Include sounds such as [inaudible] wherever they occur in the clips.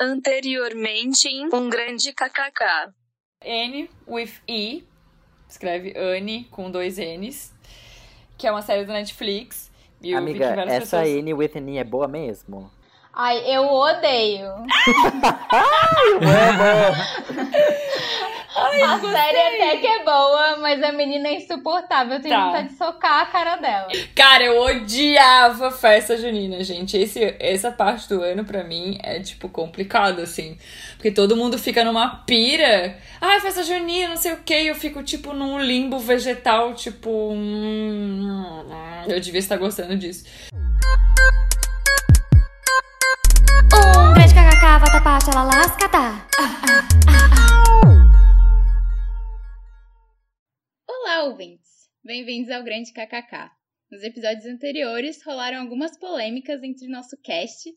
Anteriormente em um grande kkk. N with E, escreve Anne com dois N's, que é uma série do Netflix. E eu Amiga, várias essa pessoas... N with N é boa mesmo? Ai, eu odeio. [laughs] [laughs] a série até que é boa, mas a menina é insuportável. Eu tenho Tá. vontade de socar a cara dela. Cara, eu odiava festa junina, gente. Esse, essa parte do ano, pra mim, é, tipo, complicado, assim. Porque todo mundo fica numa pira. Ai, festa junina, não sei o quê. E eu fico, tipo, num limbo vegetal, tipo... hum, eu devia estar gostando disso. Um grande kkk, vata pacha, la lascata. Olá, ouvintes! Bem-vindos ao Grande KKK. Nos episódios anteriores rolaram algumas polêmicas entre o nosso cast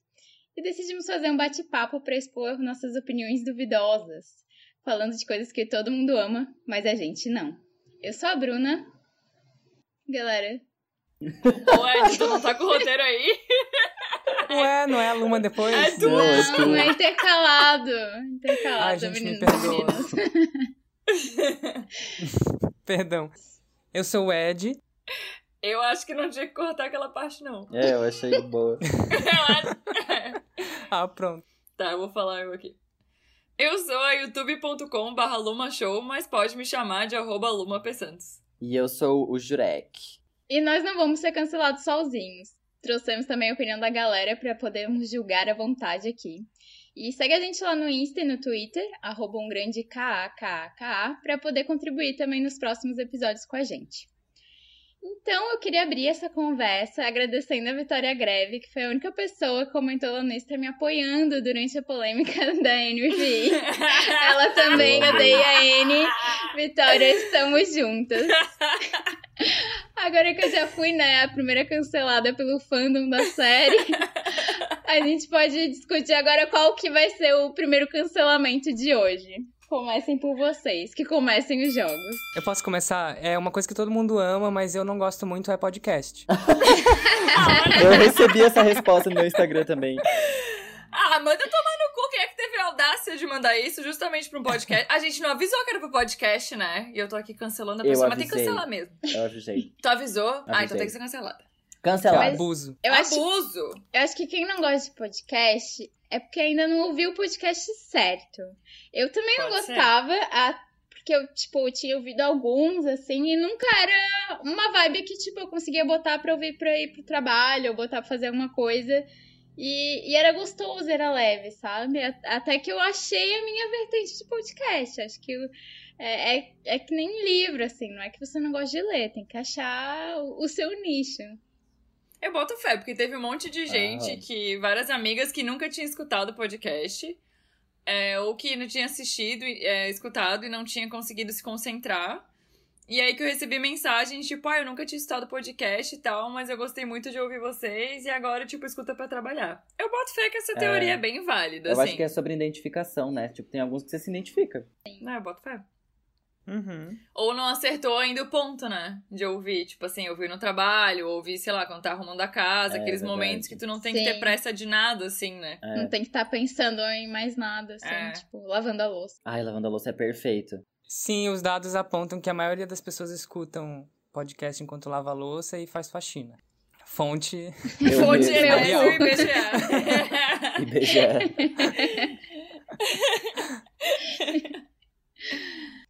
e decidimos fazer um bate-papo para expor nossas opiniões duvidosas, falando de coisas que todo mundo ama, mas a gente não. Eu sou a Bruna. Galera, Ed, tu não tá com o roteiro aí? Ué, não é a Luma depois? É tu. Não, é não, é intercalado. Intercalado, Ai, gente, me meninos e perdoa. meninas. [laughs] Perdão. Eu sou o Ed. Eu acho que não tinha que cortar aquela parte, não. É, eu achei boa. [laughs] Ah, pronto. Tá, eu vou falar eu aqui. Eu sou a youtube.com barra lumashow, mas pode me chamar de arroba lumapsantos. E eu sou o Jurek. E nós não vamos ser cancelados sozinhos. Trouxemos também a opinião da galera para podermos julgar à vontade aqui. E segue a gente lá no Insta e no Twitter, arroba um grande KAKAKA, para poder contribuir também nos próximos episódios com a gente. Então, eu queria abrir essa conversa agradecendo a Vitória Greve, que foi a única pessoa que comentou lá no Insta me apoiando durante a polêmica [laughs] da NVI. [laughs] Ela também odeia a N. Vitória, estamos juntas. [laughs] Agora que eu já fui, né, a primeira cancelada pelo fandom da série, a gente pode discutir agora qual que vai ser o primeiro cancelamento de hoje. Comecem por vocês, que comecem os jogos. Eu posso começar? É uma coisa que todo mundo ama, mas eu não gosto muito, é podcast. [laughs] Eu recebi essa resposta no meu Instagram também. Ah, manda tomar no cu. Quem é que teve a audácia de mandar isso justamente pra um podcast? A gente não avisou que era pro podcast, né? E eu tô aqui cancelando a pessoa, mas tem que avisei. cancelar mesmo. Eu avisei. Tu avisou? Ah, então Avisei. tem que ser cancelada. Cancelar. Mas- Abuso. Eu acho, Abuso! eu acho que quem não gosta de podcast é porque ainda não ouviu o podcast certo. Eu também não Pode ser. gostava, a- porque eu, tipo, tinha ouvido alguns, assim, e nunca era uma vibe que, tipo, eu conseguia botar pra ouvir pra ir pro trabalho, ou botar pra fazer alguma coisa. E, e era gostoso, era leve, sabe? Até que eu achei a minha vertente de podcast. Acho que eu- é, é, é que nem livro, assim, não é que você não gosta de ler, tem que achar o, o seu nicho. Eu boto fé, porque teve um monte de gente Ah. que. Várias amigas que nunca tinham escutado o podcast. é, ou que não tinha assistido, é, escutado e não tinha conseguido se concentrar. E aí que eu recebi mensagem, tipo, ah, eu nunca tinha escutado podcast e tal, mas eu gostei muito de ouvir vocês e agora, tipo, escuta pra trabalhar. Eu boto fé que essa teoria é, bem válida, Eu assim. acho que é sobre identificação, né? Tipo, tem alguns que você se identifica. Não, eu boto fé. Uhum. Ou não acertou ainda o ponto, né? De ouvir, tipo assim, ouvir no trabalho, ouvir, sei lá, quando tá arrumando a casa, É, aqueles verdade. momentos que tu não tem que Sim. ter pressa de nada, assim, né? É. Não tem que estar pensando em mais nada, assim, É. tipo, lavando a louça. Ai, lavando a louça é perfeito. Sim, os dados apontam que a maioria das pessoas escutam podcast enquanto lava a louça e faz faxina. Fonte. [laughs] Eu Fonte mesmo. é mesmo. IBGE. [laughs] IBGE. [laughs]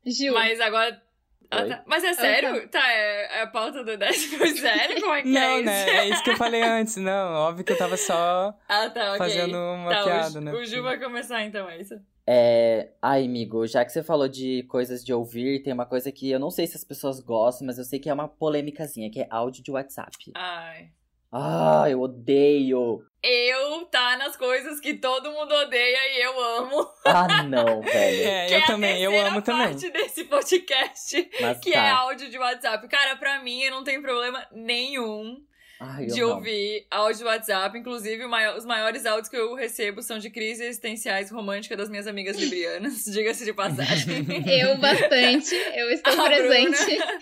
Gil, Mas agora. Ah, tá. Mas é sério? Tá, é, é a pauta do 10 foi sério? Como é que é Não, isso? né? É isso que eu falei antes. Não, óbvio que eu tava só [laughs] Ah, tá, ok. fazendo uma tá, piada, o, né? O Ju vai começar então, é isso? É... Ai, amigo, já que você falou de coisas de ouvir, tem uma coisa que eu não sei se as pessoas gostam, mas eu sei que é uma polêmicazinha, que é áudio de WhatsApp. Ai. Ah, eu odeio. Eu tá nas coisas que todo mundo odeia e eu amo. Ah, não, velho. É, que eu é a também, eu amo também. parte desse podcast, Mas que tá. é áudio de WhatsApp. Cara, pra mim, eu não tenho problema nenhum Ai, de não. ouvir áudio de WhatsApp. Inclusive, maior- os maiores áudios que eu recebo são de crises existenciais românticas das minhas amigas librianas, [laughs] diga-se de passagem. eu bastante, eu estou [laughs] A presente. Bruna.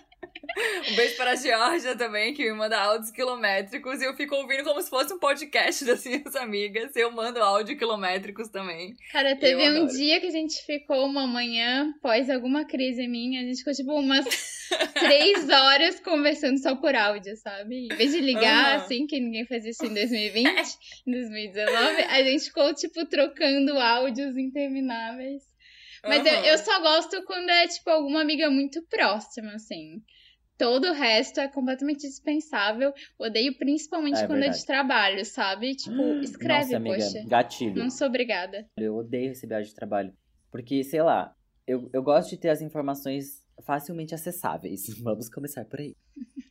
Um beijo para a Georgia também, que me manda áudios quilométricos. E eu fico ouvindo como se fosse um podcast das minhas amigas. Eu mando áudio quilométricos também. Cara, teve Eu um dia que a gente ficou uma manhã, após alguma crise minha, a gente ficou tipo umas [laughs] três horas conversando só por áudio, sabe? Em vez de ligar, Aham. assim, que ninguém faz isso em [laughs] 2020, em 2019, a gente ficou, tipo, trocando áudios intermináveis. Mas eu, Aham. eu só gosto quando é, tipo, alguma amiga muito próxima, assim. Todo o resto é completamente dispensável. Odeio principalmente É quando é verdade. de trabalho, sabe? Tipo, escreve, Nossa, amiga, poxa. gatilho. Não sou obrigada. Eu odeio receber áudio de trabalho. Porque, sei lá, eu, eu gosto de ter as informações facilmente acessáveis. [laughs] Vamos começar por aí.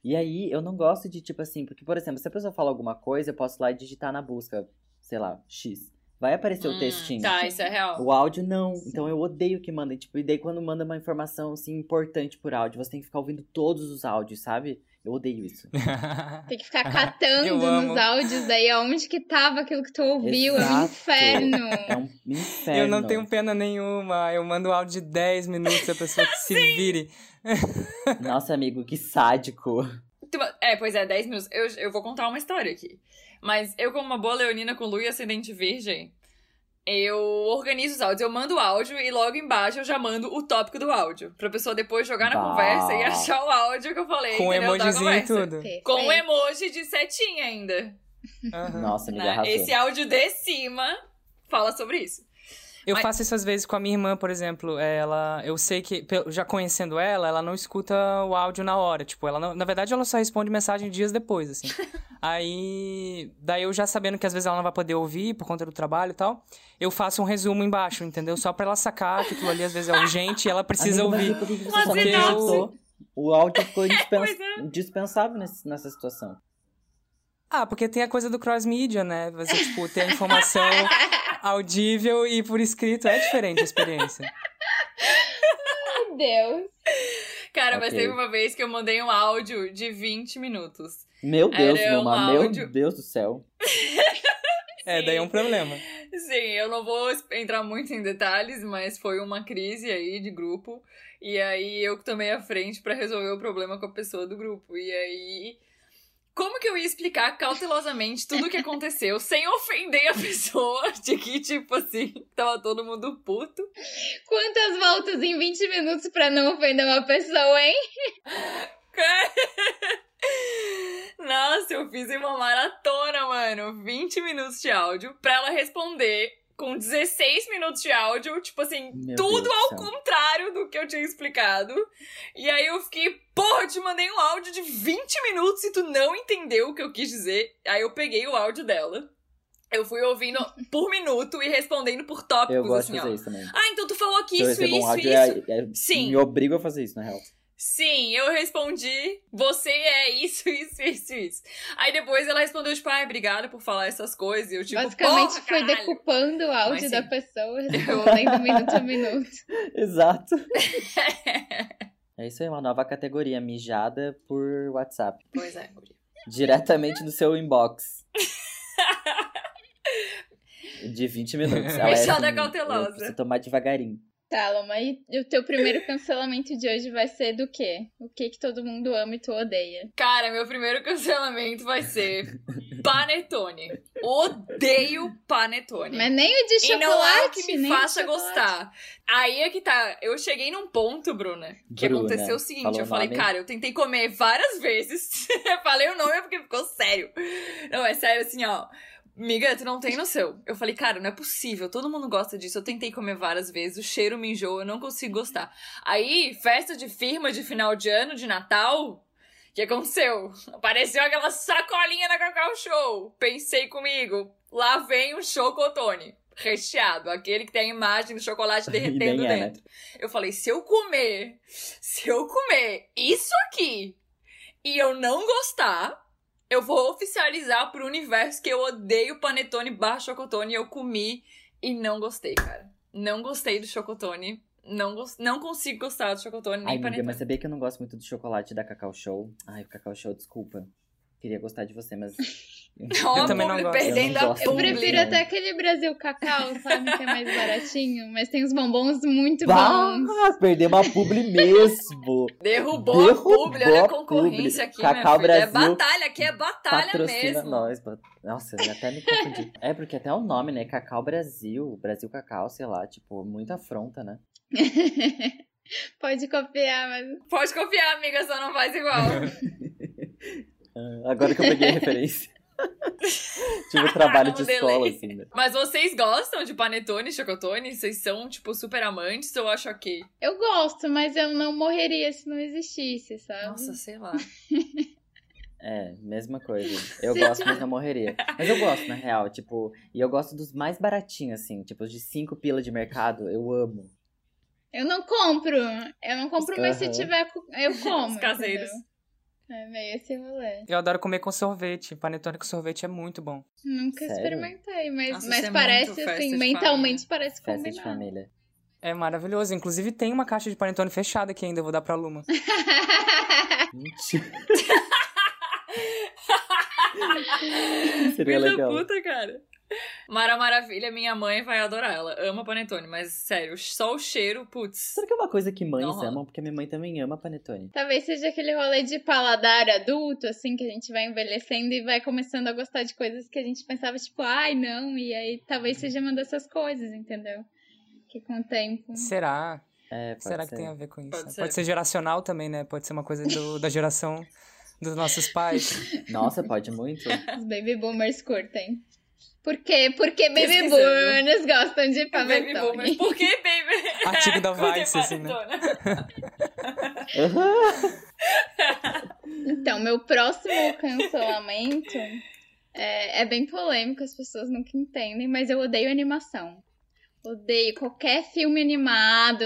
E aí, eu não gosto de, tipo assim, porque, por exemplo, se a pessoa fala alguma coisa, eu posso ir lá e digitar na busca, sei lá, X. Vai aparecer o Hum, textinho. Tá, isso é real. O áudio não. Então eu odeio que mandem. Tipo, e daí quando manda uma informação assim importante por áudio, você tem que ficar ouvindo todos os áudios, sabe? Eu odeio isso. [laughs] Tem que ficar catando [laughs] nos áudios daí aonde que tava aquilo que tu ouviu. É um Exato. inferno. É um inferno. Eu não tenho pena nenhuma. Eu mando áudio de 10 minutos, a pessoa que se [laughs] vire. Nossa, amigo, que sádico. É, pois é, 10 minutos. Eu, eu vou contar uma história aqui. Mas eu, como uma boa leonina com lua e ascendente virgem, eu organizo os áudios. Eu mando o áudio e logo embaixo eu já mando o tópico do áudio. Pra pessoa depois jogar na Bah. conversa e achar o áudio que eu falei. Com entendeu? Da emojizinho e tudo. Perfeito. Com um emoji de setinha ainda. Aham. Nossa, amiga, né? Esse áudio de cima fala sobre isso. Eu Mas- faço isso às vezes com a minha irmã, por exemplo. Ela, eu sei que, já conhecendo ela, ela não escuta o áudio na hora. Tipo, ela não- na verdade, ela só responde mensagem dias depois, assim. [laughs] Aí, daí eu já sabendo que às vezes ela não vai poder ouvir por conta do trabalho e tal, eu faço um resumo embaixo, entendeu? Só pra ela sacar que aquilo ali às vezes é urgente e ela precisa ouvir. e por que que você Uma só não sinopse. digitou? O áudio ficou [laughs] Pois é. indispensável nesse- nessa situação. Ah, porque tem a coisa do cross-media, né? Você, tipo, ter a informação [laughs] audível e por escrito é diferente a experiência. Meu Deus. Cara, mas Ok. teve uma vez que eu mandei um áudio de 20 minutos. Meu Deus, Era um Numa, meu áudio. Deus do céu. [laughs] É, daí é um problema. Sim, eu não vou entrar muito em detalhes, mas foi uma crise aí de grupo. E aí eu tomei a frente pra resolver o problema com a pessoa do grupo. E aí. Como que eu ia explicar cautelosamente tudo o que aconteceu [laughs] sem ofender a pessoa? De que, tipo assim, tava todo mundo puto. Quantas voltas em 20 minutos pra não ofender uma pessoa, hein? [laughs] Nossa, eu fiz uma maratona, mano. 20 minutos de áudio pra ela responder com 16 minutos de áudio, tipo assim, Meu tudo Deus ao céu. contrário do que eu tinha explicado. E aí eu fiquei, porra, eu te mandei um áudio de 20 minutos e tu não entendeu o que eu quis dizer. Aí eu peguei o áudio dela. Eu fui ouvindo [laughs] por minuto e respondendo por tópicos, Eu gosto assim, de fazer ó. isso também. Ah, então tu falou aqui Se isso, recebo um isso, áudio, isso. é, é, Sim. me obrigo a fazer isso, na real. Sim, eu respondi, você é isso, [laughs] isso, isso, isso. Aí depois ela respondeu, tipo, ai, obrigada por falar essas coisas. E eu, tipo, Basicamente porra, foi caralho. decupando o áudio Mas da pessoa, [laughs] respondendo minuto a minuto. [laughs] Exato. É isso aí, uma nova categoria, mijada por WhatsApp. Pois é, guria. Diretamente no seu inbox. De 20 minutos. Ela é Mijada assim, cautelosa. Você tomar devagarinho. Tá, Loma, e o teu primeiro [laughs] cancelamento de hoje vai ser do quê? O que que todo mundo ama e tu odeia? Cara, meu primeiro cancelamento vai ser [laughs] panetone. Odeio panetone. Mas nem o de E chocolate, não é o que me faça gostar. Aí é que tá. Eu cheguei num ponto, Bruna, que Bruna, aconteceu o seguinte: falou eu falei, nome? cara, eu tentei comer várias vezes. [laughs] eu falei o nome porque ficou sério. Não, é sério assim, ó. Miga, tu não tem noção. Eu falei, cara, não é possível. Todo mundo gosta disso. Eu tentei comer várias vezes. O cheiro me enjoa. Eu não consigo gostar. Aí, festa de firma de final de ano, de Natal. O que aconteceu? Apareceu aquela sacolinha na Cacau Show. Pensei comigo. Lá vem o chocotone. Recheado. Aquele que tem a imagem do chocolate [laughs] derretendo é, né? dentro. Eu falei, se eu comer, se eu comer isso aqui e eu não gostar, eu vou oficializar pro universo que eu odeio panetone barra chocotone eu comi e não gostei, cara. Não gostei do chocotone. Não, gos- não consigo gostar do chocotone nem Ai, amiga, panetone. mas sabia que eu não gosto muito do chocolate da Cacau Show? Ai, o Cacau Show, desculpa. Queria gostar de você, mas. [laughs] Ó, também não gosto. perdendo Eu não a gosto Eu prefiro Não. até aquele Brasil Cacau, sabe? Que é mais baratinho, mas tem uns bombons muito Bah, bons. perdemos a publi mesmo. Derrubou, Derrubou a publi, olha a a concorrência publi. aqui, Cacau. É Brasil batalha, aqui é batalha Patrocina mesmo. nós. Nossa, eu até me confundi. [laughs] é, porque até o nome, né? Cacau Brasil. Brasil Cacau, sei lá, tipo, muita afronta, né? [laughs] Pode copiar, mas. Pode confiar, amiga, só não faz igual. Ah, Agora que eu peguei a referência. [laughs] tipo, trabalho de delay. escola, assim, né? Mas vocês gostam de panetone e chocotone? Vocês são, tipo, super amantes ou eu acho ok? Eu gosto, mas eu não morreria se não existisse, sabe? Nossa, sei lá. [laughs] É, mesma coisa. Eu gosto, mas não morreria. Mas eu gosto, na real, tipo, e eu gosto dos mais baratinhos, assim, tipo, os de 5 pila de mercado, eu amo. Eu não compro. Eu não compro, mas se tiver, eu [laughs] como. Os caseiros. entendeu? É meio esse rolê. Eu adoro comer com sorvete. Panetone com sorvete é muito bom. Nunca Sério? experimentei, mas, Nossa, mas é parece festa assim, mentalmente parece Festa de combinado. família. É maravilhoso. Inclusive tem uma caixa de panetone fechada que ainda eu vou dar pra Luma. [laughs] Mentira. [laughs] Seria Filha da legal. puta, cara. Mara Maravilha, minha mãe vai adorar. Ela ama panetone, mas sério, só o cheiro, putz. Será que é uma coisa que mães Não amam? Porque minha mãe também ama panetone. Talvez seja aquele rolê de paladar adulto, assim, que a gente vai envelhecendo e vai começando a gostar de coisas que a gente pensava, tipo, ai, não, e aí talvez seja uma dessas coisas, entendeu? Que com o tempo. Será? É, pode Será que ser. tem a ver com isso? Pode Pode ser. ser, geracional também, né? Pode ser uma coisa do- da geração dos nossos pais. [laughs] Nossa, pode muito. Os baby boomers curtem. Por quê? Porque baby boomers gostam de Baby boomers. panetone. Por que, baby? Artigo da [laughs] Vice, assim, né? [laughs] Então, meu próximo cancelamento é, é bem polêmico, as pessoas nunca entendem, mas eu odeio animação. Odeio qualquer filme animado,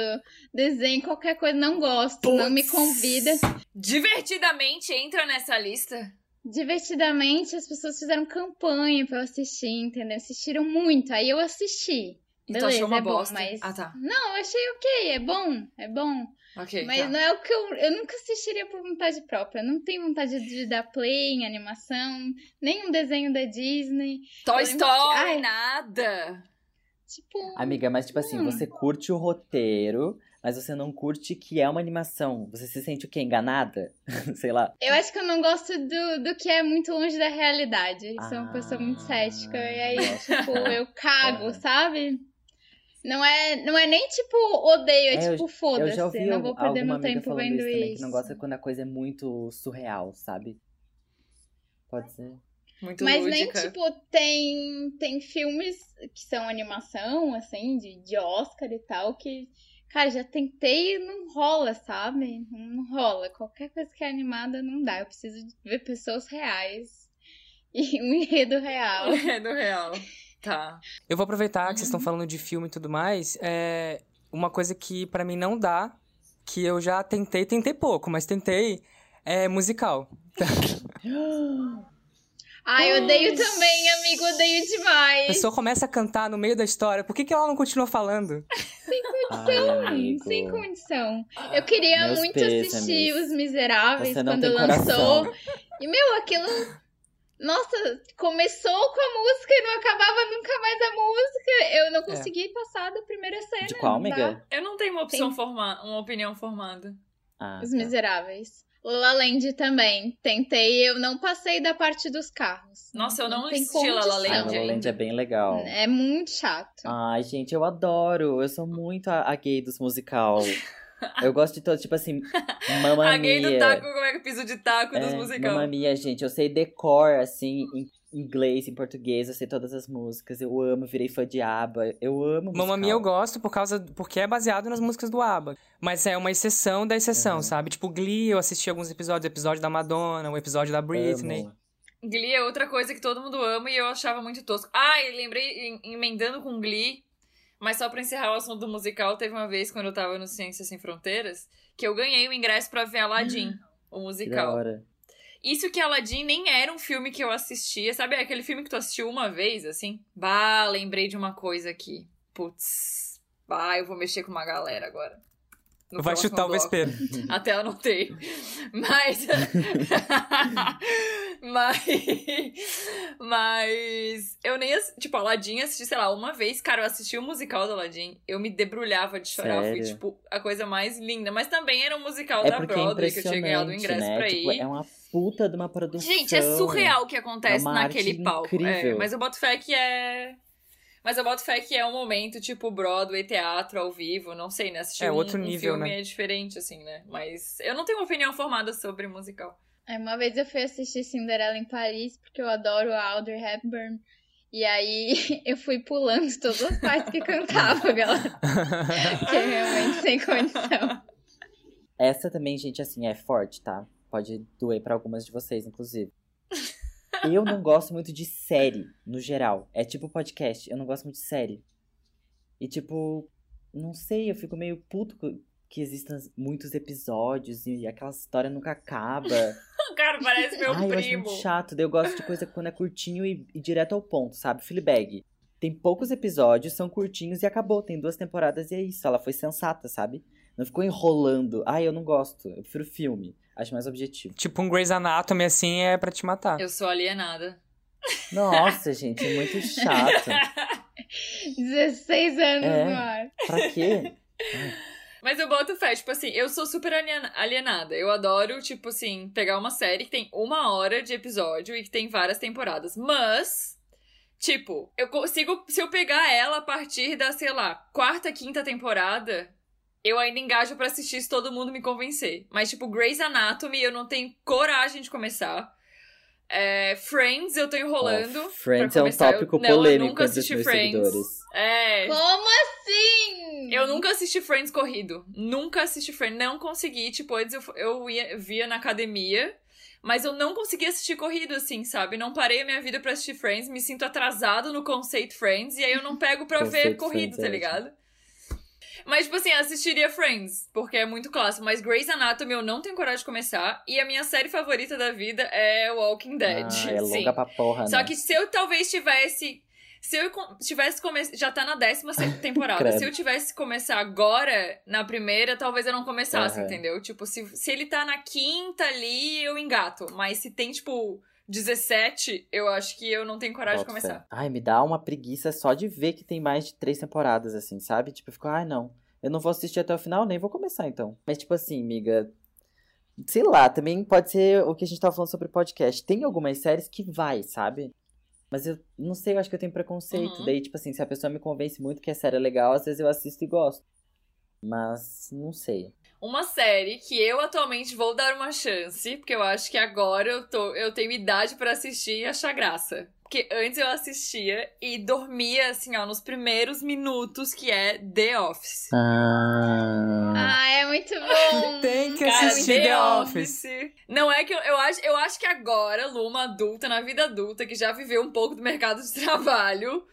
desenho, qualquer coisa, não gosto, não me convida. Divertidamente entra nessa lista. Divertidamente, as pessoas fizeram campanha pra eu assistir, entendeu? Assistiram muito, aí eu assisti. E tu Beleza, achou uma é bom, bosta. mas- Ah, tá. Não, eu achei ok, é bom, é bom. Ok. Mas tá. não é o que eu. Eu nunca assistiria por vontade própria. Eu não tenho vontade de dar play em animação, nem um desenho da Disney. Toy que- Story, Ai. nada. Tipo, Amiga, mas tipo assim, Hum. você curte o roteiro, mas você não curte que é uma animação. Você se sente o quê? Enganada? [laughs] Sei lá. eu acho que eu não gosto do, do que é muito longe da realidade. Sou uma pessoa muito Ah, cética. E aí, nossa. tipo, eu [laughs] cago, É. sabe? Não é, não é nem tipo odeio, é, É, tipo foda-se. Não vou al- perder meu tempo falando vendo isso também, que não gosta quando a coisa é muito surreal, sabe? Pode ser. Muito Mas lúdica. nem, tipo, tem, tem filmes que são animação, assim, de, de Oscar e tal, que, cara, já tentei e não rola, sabe? Não rola. Qualquer coisa que é animada não dá. Eu preciso de ver pessoas reais e [laughs] um enredo real. É do real. Tá. Eu vou aproveitar que vocês Uhum. estão falando de filme e tudo mais. É uma coisa que pra mim não dá, que eu já tentei, tentei pouco, mas tentei, é musical. [gasps] [laughs] Ai, eu odeio também, amigo, odeio A demais. pessoa começa a cantar no meio da história, por que, que ela não continua falando? Ai, Hum, amigo. sem condição. Eu queria Meus muito pêsames. assistir Os Miseráveis quando lançou. coração. E, meu, aquilo. Nossa, começou com a música e não acabava nunca mais a música. Eu não consegui passar da primeira cena. De qual, amiga? Eu não tenho uma opção Tem- forma... uma opinião formada. Ah, Os tá. Miseráveis. La Land também. Tentei, eu não passei da parte dos carros. Nossa, eu não tem assisti La La condição. Ah, Land La La Land é bem legal. É muito chato. Ai, gente, eu adoro. Eu sou muito a, a gay dos musical. Eu gosto de todo, tipo assim, [laughs] Mamma A gay do Mia. taco, como é que piso de taco dos É, musical. Mamma Mia, gente, eu sei decor, assim, em inglês, em português, eu sei todas as músicas. Eu amo, virei fã de ABBA. Eu amo musical. Mamma Mia eu gosto por causa porque é baseado nas músicas do ABBA. Mas é uma exceção da exceção, Uhum. sabe? Tipo, Glee, eu assisti alguns episódios, o episódio da Madonna, o episódio da Britney. Amo. Glee é outra coisa que todo mundo ama e eu achava muito tosco. Ah, e lembrei, em- emendando com Glee, mas só pra encerrar o assunto do musical, teve uma vez quando eu tava no Ciências Sem Fronteiras, que eu ganhei o ingresso pra ver Aladdin, [gasps] o Que da musical. hora. Isso que Aladdin nem era um filme que eu assistia, sabe? Aquele filme que tu assistiu uma vez, assim? Bah, lembrei de uma coisa aqui. Putz. Bah, eu vou mexer com uma galera agora. no Vai chutar o vespeiro. Até anotei. [laughs] Mas. [laughs] mas. [laughs] Mas. Eu nem. ass- Tipo, Aladdin assisti, sei lá, uma vez. Cara, eu assisti o musical do Aladdin. Eu me debrulhava de chorar. Foi, Sério? tipo, a coisa mais linda. Mas também era um musical É da é Broadway que eu tinha ganhado o ingresso né? pra Tipo, ir. é uma puta de uma produção. Gente, é surreal o que acontece É uma naquele arte palco. É, incrível. mas eu boto fé que é. Mas eu boto fé que é um momento, tipo, Broadway, teatro ao vivo, não sei, né? Assistir É, um, outro um nível, filme né? é diferente, assim, né? Mas eu não tenho uma opinião formada sobre musical. Aí uma vez eu fui assistir Cinderela em Paris, porque eu adoro a Audrey Hepburn. E aí [laughs] eu fui pulando todas as partes que cantava, [laughs] galera. Que é realmente sem condição. Essa também, gente, assim, é forte, tá? Pode doer pra algumas de vocês, inclusive. Eu não gosto muito de série, no geral. É tipo podcast, eu não gosto muito de série. E tipo, não sei, eu fico meio puto que existam muitos episódios e aquela história nunca acaba. [laughs] Cara, parece meu Ai, eu acho primo. muito chato. Eu gosto de coisa quando é curtinho e, e direto ao ponto, sabe? Fleabag. Tem poucos episódios, são curtinhos e acabou. Tem duas temporadas e é isso. Ela foi sensata, sabe? Não ficou enrolando. Ai, eu não gosto. Eu prefiro filme. Acho mais objetivo. Tipo um Grey's Anatomy, assim, é pra te matar. Eu sou alienada. Nossa, gente, é muito chato. [laughs] 16 anos É. no ar. Pra quê? [laughs] Mas eu boto fé, tipo assim, eu sou super aliena- alienada. Eu adoro, tipo assim, pegar uma série que tem uma hora de episódio e que tem várias temporadas. Mas, tipo, eu consigo. Se eu pegar ela a partir da, sei lá, quarta, quinta temporada, eu ainda engajo pra assistir se todo mundo me convencer. Mas, tipo, Grey's Anatomy, eu não tenho coragem de começar. É, Friends, eu tô enrolando. Ó, Friends é um. Eu- tópico não, eu polêmico nunca entre os assisti meus Friends. seguidores. É. Como assim? Eu nunca assisti Friends corrido. Nunca assisti Friends. Não consegui. Tipo, antes eu, eu ia, via na academia. Mas eu não consegui assistir corrido, assim, sabe? Não parei a minha vida pra assistir Friends. Me sinto atrasado no conceito Friends. E aí eu não pego pra ver corrido, Friends tá é ligado? Mas, tipo assim, assistiria Friends, porque é muito clássico. Mas Grey's Anatomy eu não tenho coragem de começar. E a minha série favorita da vida é Walking Dead. Ah, é Sim. longa pra porra, Só né? que se eu talvez tivesse. Se eu tivesse começado. Já tá na décima [laughs] temporada. Se eu tivesse começar agora, na primeira, talvez eu não começasse, Aham. entendeu? Tipo, se, se ele tá na quinta ali, eu engato. Mas se tem, tipo, 17, eu acho que eu não tenho coragem de Boto começar. fé. Ai, me dá uma preguiça só de ver que tem mais de três temporadas, assim, sabe? Tipo, eu fico, ai, não. Eu não vou assistir até o final, nem vou começar, então. Mas, tipo assim, amiga. Sei lá, também pode ser o que a gente tava falando sobre podcast. Tem algumas séries que vai, sabe? Mas eu não sei, eu acho que eu tenho preconceito. Uhum. Daí, tipo assim, se a pessoa me convence muito que a série é legal, às vezes eu assisto e gosto. Mas, não sei. Uma série que eu atualmente vou dar uma chance, porque eu acho que agora eu, tô, eu tenho idade pra assistir e achar graça. Porque antes eu assistia e dormia, assim, ó, nos primeiros minutos, que é The Office. Ah. Ah, é muito bom. [laughs] Tem que Cara, assistir The Office. Não é que eu, eu acho, eu acho que agora, Lu, uma adulta, na vida adulta, que já viveu um pouco do mercado de [laughs] trabalho,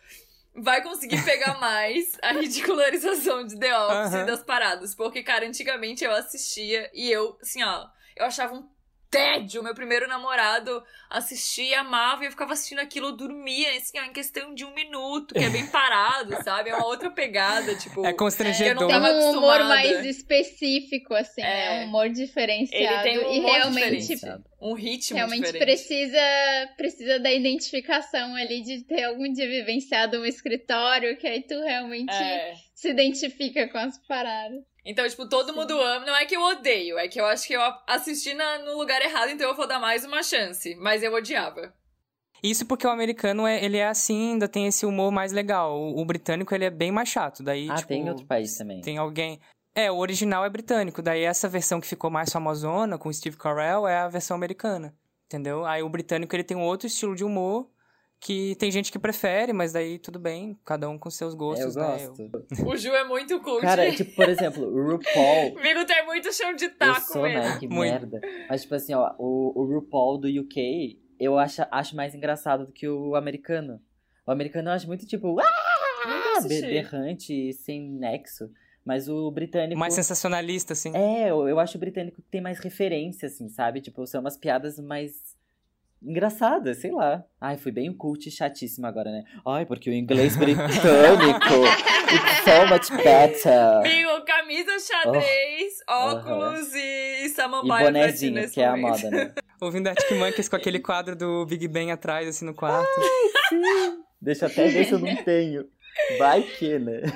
vai conseguir pegar [laughs] mais a ridicularização de The Office e das paradas. Porque, cara, antigamente eu assistia e eu, assim, ó, eu achava um tédio. Meu primeiro namorado assistia, amava e eu ficava assistindo aquilo, eu dormia, assim, ó, em questão de um minuto, que é bem [laughs] parado, sabe? É uma outra pegada, tipo. É constrangedor. Tem tava um humor mais específico, assim, É. né? Um humor diferenciado. Ele tem um e humor realmente, diferente. Um ritmo realmente diferente. precisa, precisa da identificação ali de ter algum dia vivenciado um escritório, que aí tu realmente É. se identifica com as paradas. Então, tipo, todo mundo ama. Não é que eu odeio, é que eu acho que eu assisti na- no lugar errado, então eu vou dar mais uma chance. Mas eu odiava. Isso porque o americano, é, ele é assim, ainda tem esse humor mais legal. O, o britânico, ele é bem mais chato. Daí, Ah, tipo, tem em outro país também. tem alguém... É, o original é britânico. Daí essa versão que ficou mais famosona, com o Steve Carell, é a versão americana. Entendeu? Aí o britânico, ele tem um outro estilo de humor que tem gente que prefere, mas daí tudo bem, cada um com seus É, eu gostos, né? Eu- gosto. O Ju é muito cult. Cara, tipo, por exemplo, o RuPaul. [laughs] Amigo, tem muito chão de Eu taco sou, mesmo. né? Que Muito. merda. Mas, tipo assim, ó, o, o RuPaul do UK, eu acho, acho mais engraçado do que o americano. O americano eu acho muito, tipo, ah, be- berrante, sem nexo. Mas o britânico. Mais sensacionalista, assim. É, eu, eu acho o britânico que tem mais referência, assim, sabe? Tipo, são umas piadas mais. Engraçada, sei lá. Ai, fui bem cult e chatíssima agora, né? Ai, porque o inglês britânico, [laughs] it's so much better. Amigo, camisa xadrez, óculos e samambaia E bonezinho, que é a moda, né? [laughs] Ouvindo Arctic Monkeys com aquele quadro do Big Bang atrás, assim, no quarto. Deixa eu até ver se eu não tenho. Vai que, né? [laughs]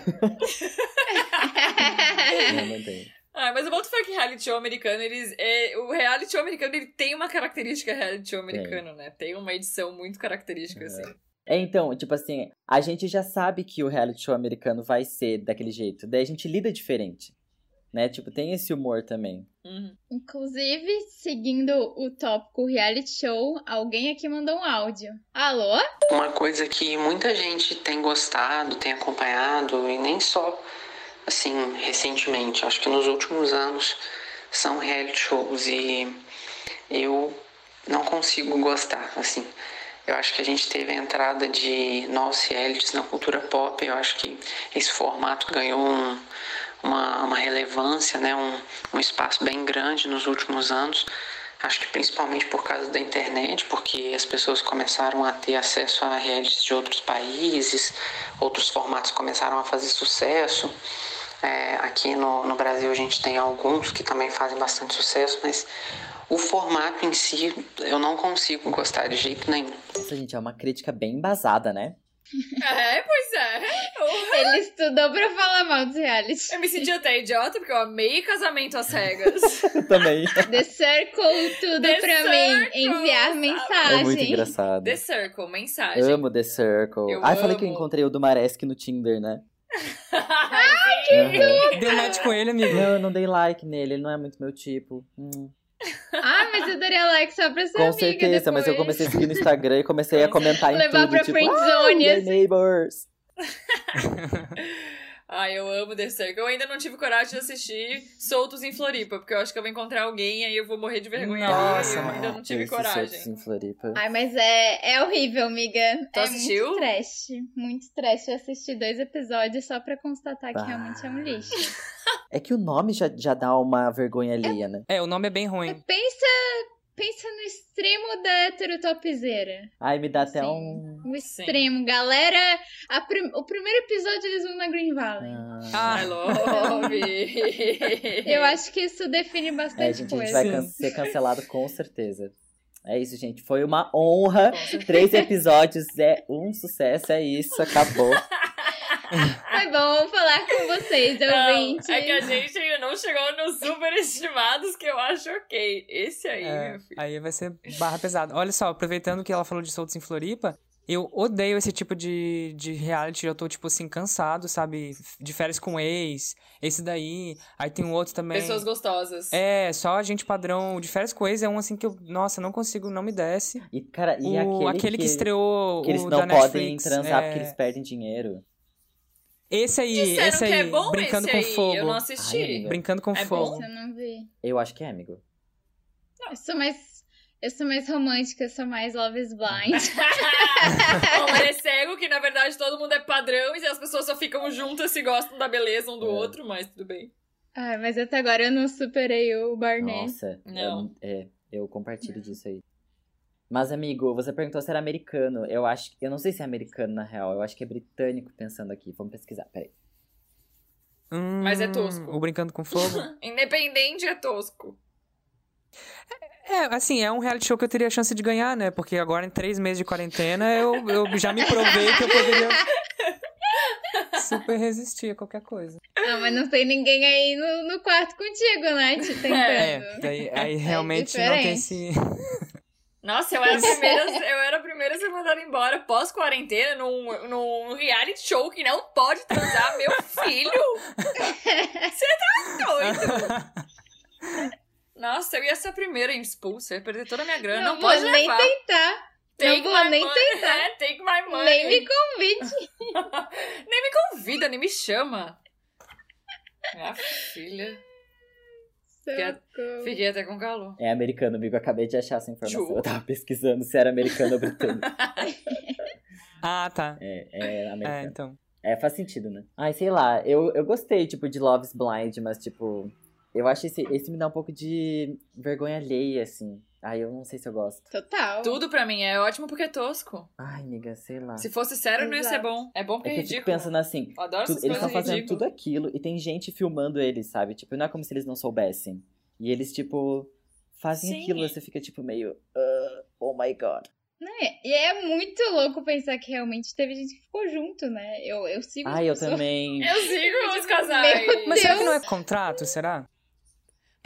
Não, não tenho. Ah, mas eu boto fé que reality show americano, eles. É, o reality show americano ele tem uma característica reality show americano, né? Tem uma edição muito característica, assim. É, então, tipo assim, a gente já sabe que o reality show americano vai ser daquele jeito. Daí a gente lida diferente. Né? Tipo, tem esse humor também. Uhum. Inclusive, seguindo o tópico reality show, alguém aqui mandou um áudio. Alô? Uma coisa que muita gente tem gostado, tem acompanhado, e nem só assim recentemente, acho que nos últimos anos, são reality shows e eu não consigo gostar, assim. Eu acho que a gente teve a entrada de novos realities na cultura pop, eu acho que esse formato ganhou um, uma, uma relevância, né, um, um espaço bem grande nos últimos anos. Acho que principalmente por causa da internet, porque as pessoas começaram a ter acesso a realities de outros países, outros formatos começaram a fazer sucesso. É, aqui no, no Brasil a gente tem alguns que também fazem bastante sucesso, mas o formato em si eu não consigo gostar de jeito nenhum. Nossa, gente, é uma crítica bem embasada, né? É, pois é. Eu, Ele estudou pra falar mal dos reality. eu me senti até idiota, porque eu amei casamento às cegas. [laughs] Eu também. The Circle, tudo The pra Circle, mim. Enviar É muito mensagem. engraçado. The Circle, mensagem. Amo The Circle. Eu Ai, falei que eu amo. encontrei o do Maresk no Tinder, né? Ai, Deu match com ele, amigo. Não, eu não dei like nele, ele não é muito meu tipo. Hum. Ah, mas eu daria like só pra ser Com amiga certeza, mas eu depois. comecei a seguir no Instagram e comecei a comentar em Levar tudo, pra tipo, friendzone, "Ai, assim." neighbors. [laughs] Ai, eu amo The Circle. Eu ainda não tive coragem de assistir Soltos em Floripa, porque eu acho que eu vou encontrar alguém e aí eu vou morrer de vergonha. Nossa, eu ainda não tive Esse coragem. Soltos em Floripa. Ai, mas é, é horrível, amiga. Tu é assistiu? muito trash. Muito trash. Eu assisti dois episódios só pra constatar que Bah. realmente é um lixo. É que o nome já, já dá uma vergonha alheia, né? É, o nome é bem ruim. Pensa, pensa no extremo da heterotopzeira. Ai, me dá até Sim. um. O extremo. Galera, a prim- o primeiro episódio eles vão na Green Valley. Ah, Ah, I love. [laughs] Eu acho que isso define é, bastante gente, a gente coisa. vai can- ser cancelado com certeza. É isso, gente. Foi uma honra. Três episódios é um sucesso, é isso, acabou. [laughs] [laughs] Foi bom falar com vocês, Não, ouvintes. é que a gente ainda não chegou nos superestimados que eu acho ok. Esse aí, É, meu filho. aí vai ser barra pesada. Olha só, aproveitando que ela falou de soltos em Floripa, eu odeio esse tipo de, de reality. Eu tô, tipo assim, cansado, sabe? De férias com ex, esse daí. Aí tem um outro também. Pessoas gostosas. É, só a gente padrão. De férias com ex é um assim que eu, nossa, não consigo, não me desce. E, cara, e o, aquele, que, estreou que eles o não da podem Netflix, transar é, porque eles perdem dinheiro. Esse aí, Disseram esse que aí, é bom brincando esse com aí. fogo. Eu não Ai, assisti. amiga. Brincando com É fogo. Isso eu não vi. Eu acho que é, amigo. Eu sou mais. Eu sou mais romântica, eu sou mais Love is Blind. [laughs] [laughs] Bom, ele é cego, que na verdade todo mundo é padrão e as pessoas só ficam juntas se gostam da beleza um do É. outro, mas tudo bem. Ai, mas até agora eu não superei o Barney. Nossa, Não. Eu, é, eu compartilho disso aí. Mas, amigo, você perguntou se era americano. Eu acho Eu não sei se é americano, na real. Eu acho que é britânico pensando aqui. Vamos pesquisar, peraí. Hum, Mas é tosco. O Brincando com Fogo? [laughs] Independente é tosco. é, assim, é um reality show que eu teria chance de ganhar, né? Porque agora em três meses de quarentena eu, eu já me provei que eu poderia super resistir a qualquer coisa. Ah, mas não tem ninguém aí no, no quarto contigo, né? Te tentando. É, daí, aí realmente não tem esse. Nossa, eu era a primeira, eu era a primeira a ser mandada embora pós-quarentena num, num reality show que não pode transar, meu filho! Você tá doido? Nossa, eu ia ser a primeira expulsa, ia perder toda a minha grana. Não, Não, pode nem levar. tentar. Take não vou nem money. tentar. É, take my money. Nem me convide. [laughs] Nem me convida, nem me chama. Minha filha. Socorro. Fiquei até com calor. É americano, amigo. Eu acabei de achar essa informação. Ju. Eu tava pesquisando se era americano ou britânico. [laughs] Ah, tá. É, é É, americano. então. É, faz sentido, né? Ai, sei lá. Eu, eu gostei, tipo, de Love's Blind, mas, tipo... Eu acho esse, esse me dá um pouco de vergonha alheia, assim. Ai, eu não sei se eu gosto. Total. Tudo pra mim é ótimo porque é tosco. Ai, amiga, sei lá. Se fosse sério, não ia ser Exato. bom. É bom porque É é que eu fico ridículo. pensando assim, Eu adoro tu- essas eles estão fazendo tudo aquilo e tem gente filmando eles, sabe? Tipo, não é como se eles não soubessem. E eles, tipo, fazem Sim. aquilo, você fica, tipo, meio. "Ah, oh my god. Né? E é muito louco pensar que realmente teve gente que ficou junto, né? Eu, eu sigo Ai, eu pessoas- também. Eu sigo os casais. Meu Mas será que não é contrato, será?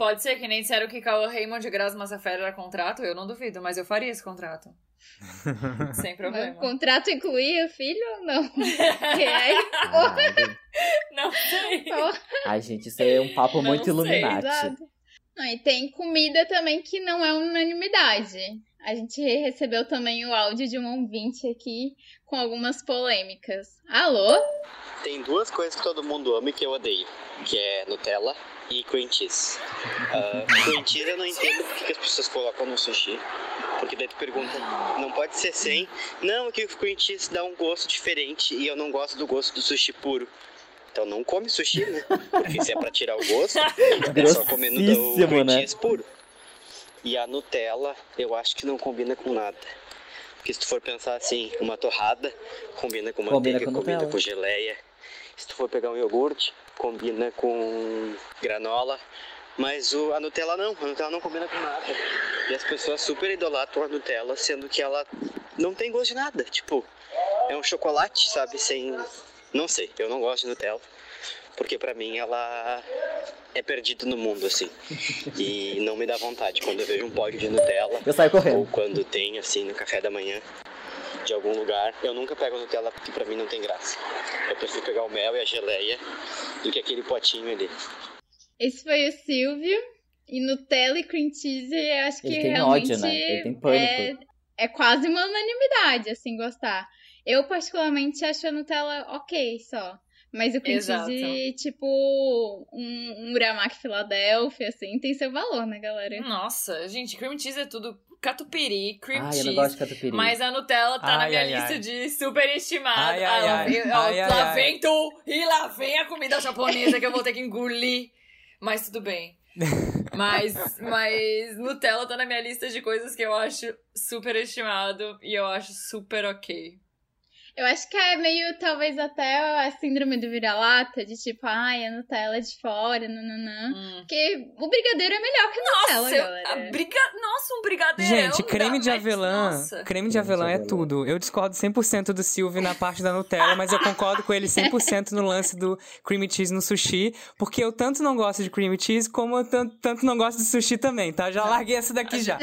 Pode ser que nem disseram que Cauã Raymond e Graça Massafera era contrato, eu não duvido, mas eu faria esse contrato. [laughs] Sem O problema. contrato incluía filho ou não? [laughs] Aí, Caralho. Não sei. Ai, gente, isso aí é um papo Não muito sei, Illuminati. exato. Não, e tem comida também que não é unanimidade. A gente recebeu também o áudio de um ouvinte aqui com algumas polêmicas. Alô? Tem duas coisas que todo mundo ama e que eu odeio, que é Nutella e cream cheese. Ah, cream cheese eu não entendo porque que as pessoas colocam no sushi, porque daí tu pergunta, não pode ser sem? Não, é que o cream cheese dá um gosto diferente e eu não gosto do gosto do sushi puro. Então não come sushi, né? Porque se é pra tirar o gosto, [laughs] é só comendo o Grossíssimo, cream né? cheese puro. E a Nutella, eu acho que não combina com nada. Porque se tu for pensar assim, uma torrada combina com Combina manteiga, com combina com geleia. Se tu for pegar um iogurte, combina com granola. Mas o, a Nutella não, a Nutella não combina com nada. E as pessoas super idolatram a Nutella, sendo que ela não tem gosto de nada. Tipo, é um chocolate, sabe? Sem. Não sei, eu não gosto de Nutella. Porque pra mim ela é perdida no mundo, assim. E não me dá vontade. Quando eu vejo um pódio de Nutella, Eu saio ou correndo. quando tem, assim, no café da manhã, de algum lugar, eu nunca pego Nutella porque pra mim não tem graça. Eu prefiro pegar o mel e a geleia do que aquele potinho ali. Esse foi o Silvio. E Nutella e cream cheese, eu acho que Ele tem realmente ódio, né? Ele tem pânico. É, é quase uma unanimidade, assim, gostar. Eu, particularmente, acho a Nutella ok só. Mas o cream Exato. cheese, tipo, um, um Uramaki Philadelphia, assim, tem seu valor, né, galera? Nossa, gente, cream cheese é tudo catupiry, cream Ai, eu cheese. não gosto de catupiry. Mas a Nutella tá na Ai, minha ai, lista ai. de superestimada. Ai, ai, Ah, lá ai. Ai, lá ai. vem tu e lá vem a comida japonesa que eu vou ter que engolir. Mas tudo bem. [laughs] Mas, mas Nutella tá na minha lista de coisas que eu acho superestimado e eu acho super ok. Eu acho que é meio, talvez, até a síndrome do vira-lata, de tipo, ai, a Nutella é de fora, nananã. Hum. Porque o brigadeiro é melhor que a Nutella, Nossa, eu- galera. a briga... Nossa, um brigadeiro. Gente, creme de avelã, Nossa. creme de avelã é tudo. Eu discordo 100% do Silvio na parte da Nutella, mas eu concordo com ele 100% no lance do cream cheese no sushi, porque eu tanto não gosto de cream cheese, como eu tanto, tanto não gosto de sushi também, tá? Já larguei essa daqui já.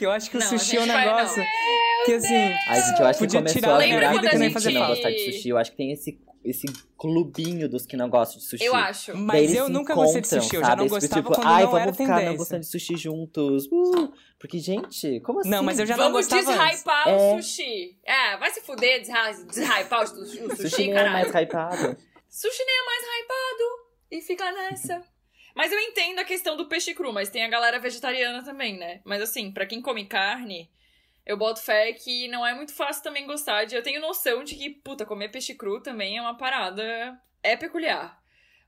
Que eu acho que o Não, a sushi é um vai- negócio que, assim, Ai, gente, eu acho que começou tirar a virar a que nem fazer não gostar de sushi. Eu acho que tem esse, esse clubinho dos que não gostam de sushi. Eu acho. Mas eu nunca gostei de sushi, eu já não Esse gostava tipo, quando Ai, não vamos era ficar não gostando de sushi juntos. Uh, porque, gente, como assim? Não, mas eu já não Vamos gostava antes. deshypar É. o sushi. É, vai se fuder, deshy- deshypar o su- o sushi, Sushi nem é caralho. mais hypado. Sushi nem é mais hypado. E fica nessa. Mas eu entendo a questão do peixe cru, mas tem a galera vegetariana também, né? Mas assim, pra quem come carne, eu boto fé que não é muito fácil também gostar de. Eu tenho noção de que, puta, comer peixe cru também é uma parada. É peculiar.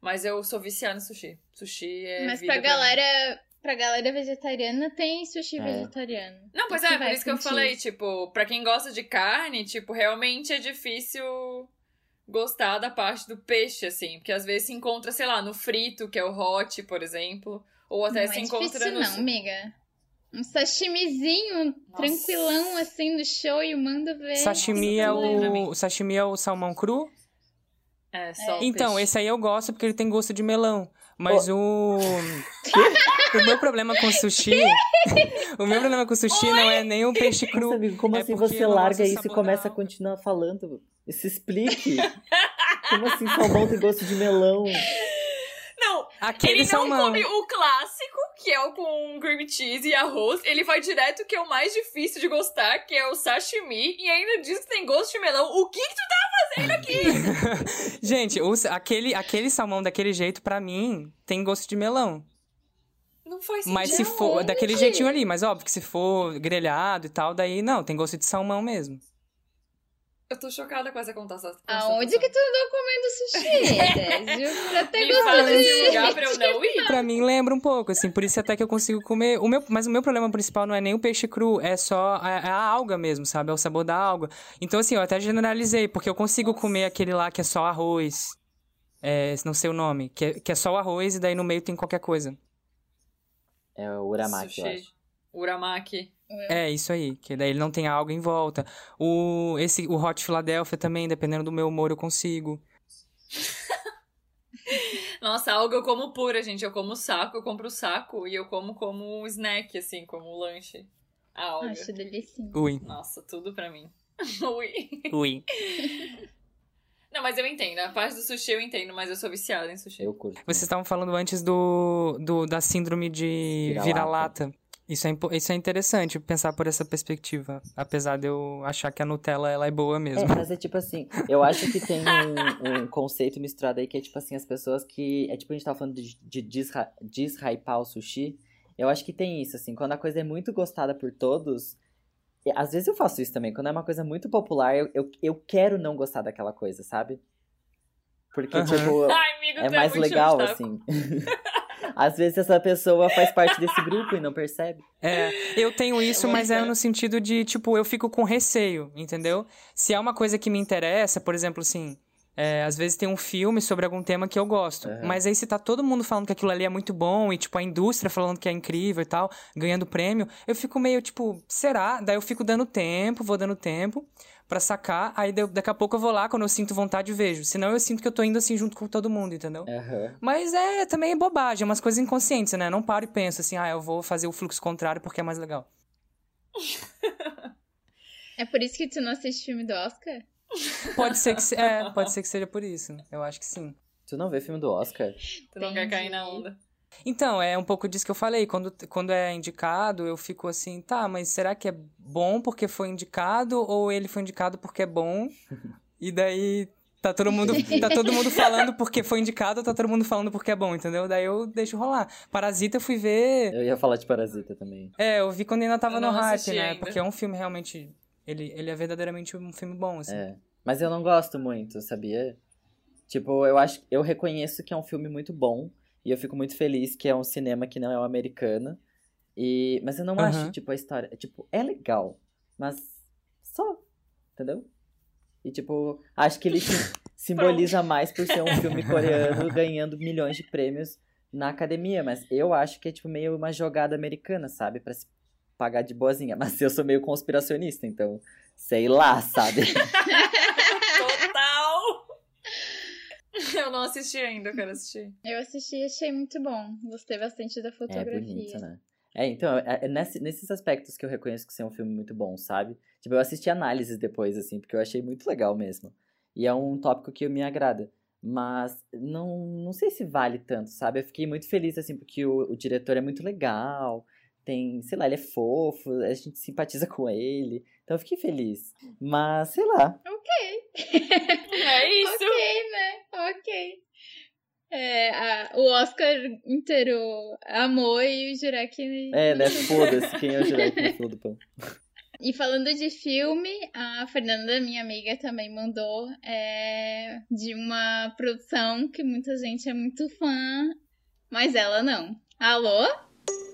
Mas eu sou viciada em sushi. Sushi é. Mas vida pra pra mim. galera, pra galera vegetariana, tem sushi É. vegetariano. Não, pois é, por isso que eu falei, tipo, pra quem gosta de carne, tipo, realmente é difícil gostar da parte do peixe, assim. Porque às vezes se encontra, sei lá, no frito, que é o hot, por exemplo. Ou até não se é encontra difícil no. não, amiga. Um sashimizinho tranquilão, assim, do show e manda ver. Sashimi é Nossa, o, o sashimi é o salmão cru? É, só o Então, peixe. esse aí eu gosto porque ele tem gosto de melão. Mas o. [laughs] o meu problema com sushi. o meu problema com sushi não é nem o peixe cru. Amigo, como É assim você larga isso e começa a continuar falando? Se explique. como assim salmão tem gosto de melão? Não, Aquele ele não salmão. come o clássico, que é o com cream cheese e arroz. Ele vai direto que é o mais difícil de gostar, que é o sashimi. E ainda diz que tem gosto de melão. O que que tu tá fazendo aqui? [laughs] Gente, o- aquele, aquele salmão daquele jeito, pra mim, tem gosto de melão. Não faz sentido. Mas se for. Daquele jeitinho ali, mas óbvio que se for grelhado e tal, daí não, tem gosto de salmão mesmo. Eu tô chocada com essa contação. Aonde que tu andou comendo sushi? [laughs] Pra ter Me fala lugar pra eu não ir. Pra mim lembra um pouco, assim, por isso até que eu consigo comer. O meu, mas o meu problema principal não é nem o peixe cru, é só a, é a alga mesmo, sabe? É o sabor da alga. Então, assim, eu até generalizei, porque eu consigo comer aquele lá que é só arroz. É, não sei o nome, que é, que é só o arroz e daí no meio tem qualquer coisa. É o uramaki, eu Sushi. acho. Uramaki. É, isso aí, que daí ele não tem alga em volta. O, esse, o Hot Philadelphia também, dependendo do meu humor, eu consigo. [laughs] Nossa, alga eu como pura, gente. Eu como saco, eu compro o saco e eu como como snack, assim, como lanche. A alga. Acho delicinho. Ui. Nossa, tudo pra mim. [laughs] Ui. Ui. [laughs] Não, mas eu entendo. A parte do sushi eu entendo, mas eu sou viciada em sushi. Eu curto. Vocês estavam falando antes do, do da síndrome de Vira-lata. vira-lata. Isso, é, isso é interessante pensar por essa perspectiva. Apesar de eu achar que a Nutella ela é boa É, mesmo. mas é tipo assim, eu acho que tem um, um conceito misturado aí que é tipo assim, as pessoas que. É tipo a gente tava falando de, de desra, deshypar o sushi. Eu acho que tem isso, assim, quando a coisa é muito gostada por todos. Às vezes eu faço isso também, quando é uma coisa muito popular, eu, eu, eu quero não gostar daquela coisa, sabe? Porque, Aham. tipo, Ai, amigo, é tu mais legal, assim. [laughs] Às vezes essa pessoa faz parte desse grupo e não percebe. É, eu tenho isso, mas é no sentido de, tipo, eu fico com receio, entendeu? Se é uma coisa que me interessa, por exemplo, assim, é, às vezes tem um filme sobre algum tema que eu gosto, Aham. mas aí se tá todo mundo falando que aquilo ali é muito bom e, tipo, a indústria falando que é incrível e tal, ganhando prêmio, eu fico meio, tipo, será? Daí eu fico dando tempo, vou dando tempo pra sacar, aí deu- daqui a pouco eu vou lá, quando eu sinto vontade, vejo. Senão eu sinto que eu tô indo assim junto com todo mundo, entendeu? Aham. Mas é também é bobagem, é umas coisas inconscientes, né? Não paro e penso assim, ah, eu vou fazer o fluxo contrário porque é mais legal. [laughs] É por isso que tu não assiste filme do Oscar? Pode ser que se- é, [laughs] pode ser que seja por isso. Eu acho que sim. Tu não vê filme do Oscar? Tu não quer cair na onda. Então, é um pouco disso que eu falei. Quando, quando é indicado, eu fico assim, tá, mas será que é bom porque foi indicado ou ele foi indicado porque é bom? E daí tá todo mundo, tá todo mundo falando porque foi indicado, ou tá todo mundo falando porque é bom, entendeu? Daí eu deixo rolar. Parasita eu fui ver. Eu ia falar de Parasita também. É, eu vi quando ainda tava no hype, né? ainda. Porque é um filme realmente. Ele, ele é verdadeiramente um filme bom, assim. É. Mas eu não gosto muito, sabia? Tipo, eu acho, eu reconheço que é um filme muito bom e eu fico muito feliz que é um cinema que não é o americano. E mas eu não Aham. acho tipo a história, tipo, é legal, mas só, entendeu? E tipo, acho que ele sim- [laughs] simboliza mais por ser um filme coreano [laughs] ganhando milhões de prêmios na academia, mas eu acho que é tipo meio uma jogada americana, sabe, Pra se pagar de boazinha, [laughs] mas eu sou meio conspiracionista, então sei lá, sabe? Total! Eu não assisti ainda, eu quero assistir. Eu assisti e achei muito bom. Gostei bastante da É fotografia. bonito, né? É, então, é, é nesse- nesses aspectos que eu reconheço que é um filme muito bom, sabe? Tipo, eu assisti análises depois, assim, porque eu achei muito legal mesmo. E é um tópico que me agrada. Mas não, não sei se vale tanto, sabe? Eu fiquei muito feliz, assim, porque o, o diretor é muito legal. Tem, sei lá, ele é fofo, a gente simpatiza [laughs] com ele. Então eu fiquei feliz. Mas, sei lá. É isso! Ok, né? Ok. É, a- o Oscar inteiro amou e o Jurek. É, né? [laughs] Foda-se quem é o Jurek no fila do pão. E falando de filme, a Fernanda, minha amiga, também mandou é, de uma produção que muita gente é muito fã, mas ela não. Alô?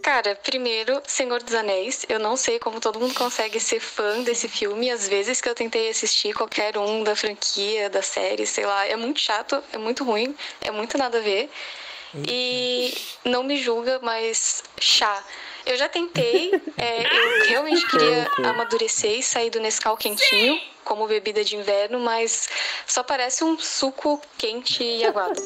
Cara, primeiro, Senhor dos Anéis. Eu não sei como todo mundo consegue ser fã desse filme. Às vezes que eu tentei assistir qualquer um da franquia, da série, sei lá, é muito chato, é muito ruim, é muito nada a ver. E não me julga, mas chá. Eu já tentei, é, eu realmente queria amadurecer e sair do Nescau quentinho como bebida de inverno, mas só parece um suco quente e aguado.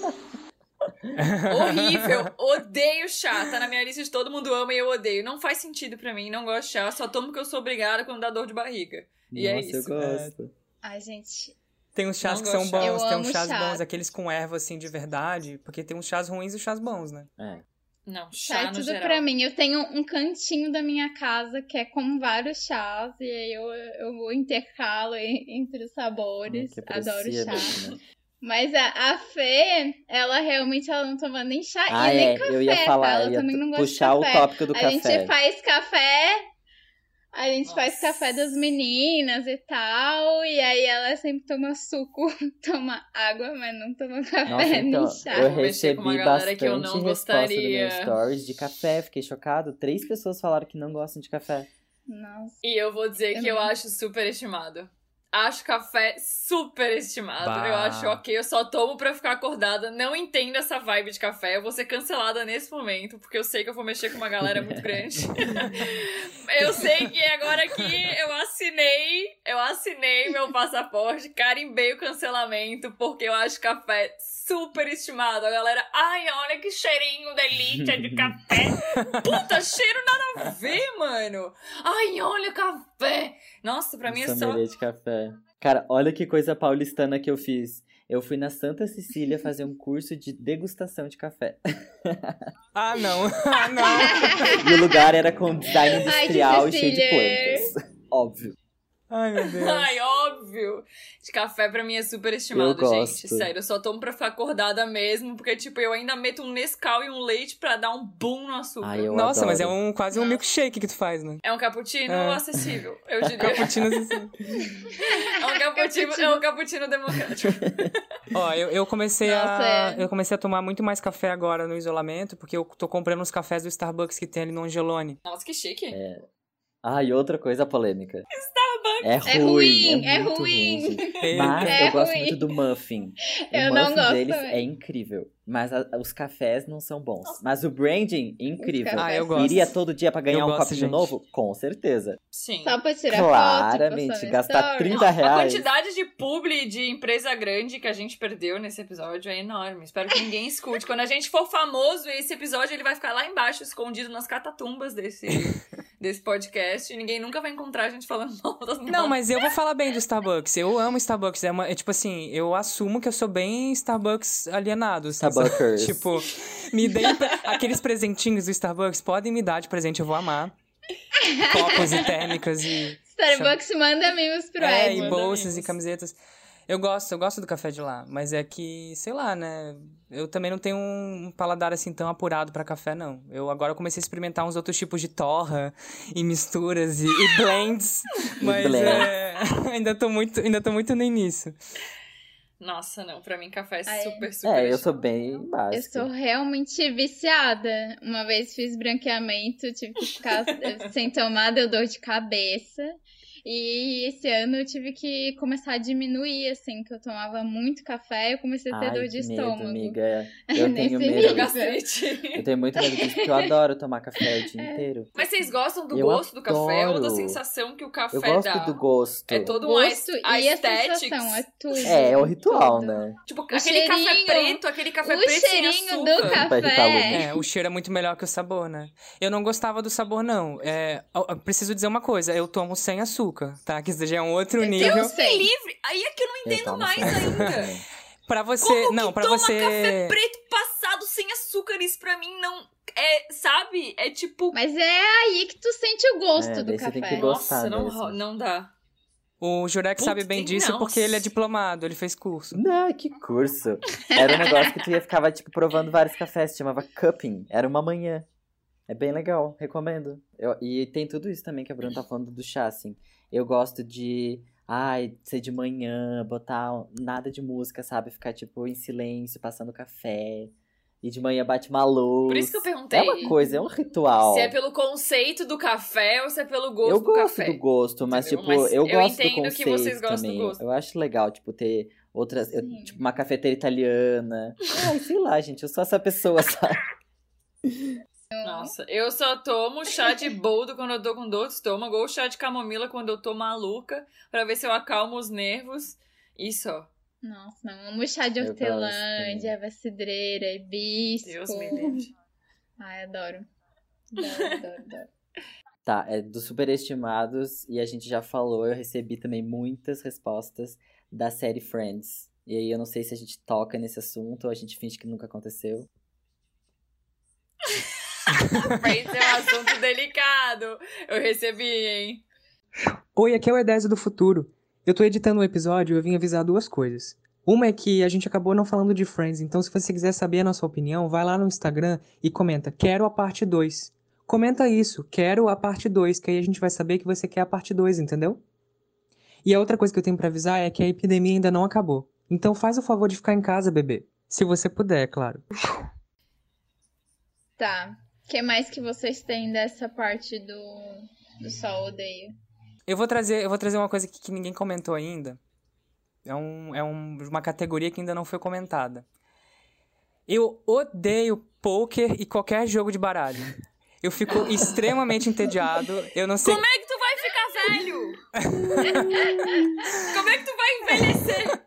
[laughs] Horrível! Odeio chá. Tá na minha lista de todo mundo ama e eu odeio. Não faz sentido pra mim, não gosto de chá. Só tomo porque eu sou obrigada quando dá dor de barriga. E é Nossa, eu isso. gosto. Ai, gente. Tem uns chás Não que são bons, Eu tem uns chás chá. bons, aqueles com erva assim de verdade, porque tem uns chás ruins e chás bons, né? É. Não, chá Chá é no tudo geral. pra mim. Eu tenho um cantinho da minha casa que é com vários chás, e aí eu, eu vou intercalo en- entre os sabores. Que Adoro chá. né? Mas a, a Fê, ela realmente ela não toma nem chá Ah, e nem é, café, eu ia tá? Falar, Ela eu ia também não gosta puxar de o café. tópico do a café. gente faz café. A gente Nossa. faz café das meninas e tal, e aí ela sempre toma suco, [laughs] toma água, mas não toma café Nossa, nem então, chá. eu recebi bastante que eu não resposta gostaria. meu stories de café, fiquei chocado. Três pessoas falaram que não gostam de café. Nossa. E eu vou dizer Eu que eu não- acho super estimado. Acho café super estimado. Bah. Eu acho ok, eu só tomo pra ficar acordada. Não entendo essa vibe de café. Eu vou ser cancelada nesse momento, porque eu sei que eu vou mexer com uma galera muito [laughs] grande. [laughs] eu sei que agora aqui eu assinei, eu assinei meu passaporte, carimbei o cancelamento, porque eu acho café super estimado. A galera, ai, olha que cheirinho delícia de café. [laughs] Puta, cheiro nada a ver, mano. Ai, olha café. Nossa, pra mim é só. De café. Cara, olha que coisa paulistana que eu fiz. Eu fui na Santa Cecília fazer um curso de degustação de café. [laughs] Ah, não. [laughs] Ah, não. E o lugar era com design Ai, industrial e cheio de plantas. Óbvio. Ai, meu [laughs] Deus. Ai, óbvio. De café pra mim é super estimado, Eu gosto. gente. Sério, eu só tomo pra ficar acordada mesmo, porque, tipo, eu ainda meto um Nescau e um leite pra dar um boom no açúcar. Ai, eu Nossa, mas é adoro. um quase um milkshake que tu faz, né? É um cappuccino É. acessível, eu [laughs] diria. Cappuccino assim. [laughs] É um cappuccino, é um cappuccino democrático. Ó, eu, eu comecei Nossa, a. é. Eu comecei a tomar muito mais café agora no isolamento, porque eu tô comprando os cafés do Starbucks que tem ali no Angelone. Nossa, que chique. Ah, e outra coisa polêmica. É É ruim, ruim, é, é muito ruim. gente. [laughs] Mas É eu gosto ruim. muito do muffin. O Eu não muffin gosto deles também. é incrível. Mas a- os cafés não são bons. Mas o branding, incrível. Ah, eu gosto. Iria todo dia pra ganhar Eu um gosto, copinho gente. novo? Com certeza. Sim. Só pra tirar Claramente, foto, gastar story. 30 A reais. quantidade de publi de empresa grande que a gente perdeu nesse episódio é enorme. Espero que ninguém escute. Quando a gente for famoso, esse episódio ele vai ficar lá embaixo, escondido nas catatumbas desse, [laughs] desse podcast. E ninguém nunca vai encontrar a gente falando [laughs] mal das Não, mas eu vou falar bem do Starbucks. Eu amo Starbucks. É, uma, é tipo assim, eu assumo que eu sou bem Starbucks alienado. assim, sabe? Starbuckers. [laughs] Tipo, me deem aqueles presentinhos do Starbucks, podem me dar de presente, eu vou amar. Copos e térmicas e. Starbucks manda mimos pro É, Ed. e bolsas e mimos. camisetas. Eu gosto, eu gosto do café de lá, mas é que, sei lá, né? Eu também não tenho um paladar assim tão apurado pra café, não. Eu agora comecei a experimentar uns outros tipos de torra e misturas e, e blends, [laughs] mas é, [laughs] ainda tô muito, ainda tô muito no início. Nossa, não. Pra mim, café é super, super. É, eu sou bem Eu básico. sou realmente viciada. Uma vez fiz branqueamento, tive que ficar [laughs] sem tomar, deu dor de cabeça. E esse ano eu tive que começar a diminuir, assim, que eu tomava muito café e eu comecei a ter Ai, dor de medo, estômago. amiga. Eu [laughs] tenho medo. Eu tenho muito medo disso, porque eu adoro tomar café o dia inteiro. Mas vocês gostam do Eu gosto do café ou da adoro. sensação que o café Eu gosto dá? do gosto. É todo um Gosto a e a sensação, é tudo. É, é o ritual, tudo. né? Tipo, aquele café cheirinho- preto, aquele café o preto cheirinho açúcar. do café. É, o cheiro é muito melhor que o sabor, né? Eu não gostava do sabor, não. É, preciso dizer uma coisa, eu tomo sem açúcar, tá? Que isso já é um outro nível. Eu sei. Livre. Aí é que eu não Eu entendo tomo mais ainda. também. [laughs] Pra você, Como não, que pra toma você café preto passado sem açúcar? Isso pra mim não é, sabe? É tipo, Mas é aí que tu sente o gosto É, do você tem café. que gostar nossa, não, mesmo. ro- não dá. O Jurek Putz, sabe bem disso não. porque ele é diplomado, ele fez curso. Não, que curso. Era um negócio que tu ia ficava, tipo, provando [laughs] vários cafés, chamava cupping. Era uma manhã. É bem legal, recomendo. Eu- e tem tudo isso também que a Bruna tá falando do chá, assim. Eu gosto de, ai, ser de manhã, botar nada de música, sabe? Ficar, tipo, em silêncio, passando café. E de manhã bate uma luz. Por isso que eu perguntei. É uma coisa, é um ritual. Se é pelo conceito do café ou se é pelo gosto eu do gosto café. do gosto, mas Entendeu? tipo, Mas eu eu gosto do entendo que conceito vocês gostam do também. gosto. Eu acho legal, tipo, ter outras, eu- tipo, uma cafeteira italiana. [laughs] Ai, sei lá, gente, eu sou essa pessoa, sabe? [laughs] Nossa, eu só tomo chá de boldo quando eu tô com dor de estômago ou chá de camomila quando eu tô maluca pra ver se eu acalmo os nervos. E só. Nossa, não. Amo chá de hortelã, de erva cidreira, hibisco. Deus me livre. Ai, adoro. Adoro, adoro, adoro. [laughs] Tá, é dos superestimados, e a gente já falou, eu recebi também muitas respostas da série Friends. E aí eu não sei se a gente toca nesse assunto ou a gente finge que nunca aconteceu. [laughs] [laughs] Friends é um assunto delicado. Eu recebi, hein? Oi, aqui é o Edésio do Futuro. Eu tô editando um episódio e eu vim avisar duas coisas. Uma é que a gente acabou não falando de Friends, então se você quiser saber a nossa opinião, vai lá no Instagram e comenta, quero a parte 2. comenta isso. Quero a parte 2, que aí a gente vai saber que você quer a parte 2, entendeu? E a outra coisa que eu tenho pra avisar é que a epidemia ainda não acabou. Então faz o favor de ficar em casa, bebê. Se você puder, é claro. Tá. O que mais que vocês têm dessa parte do, do Sol Odeio? Eu vou trazer, eu vou trazer uma coisa que, que ninguém comentou ainda. É, um, é um, uma categoria que ainda não foi comentada. Eu odeio poker e qualquer jogo de baralho. Eu fico [laughs] extremamente entediado. Eu não sei. Como é que tu vai ficar velho? [laughs] Como é que tu vai envelhecer?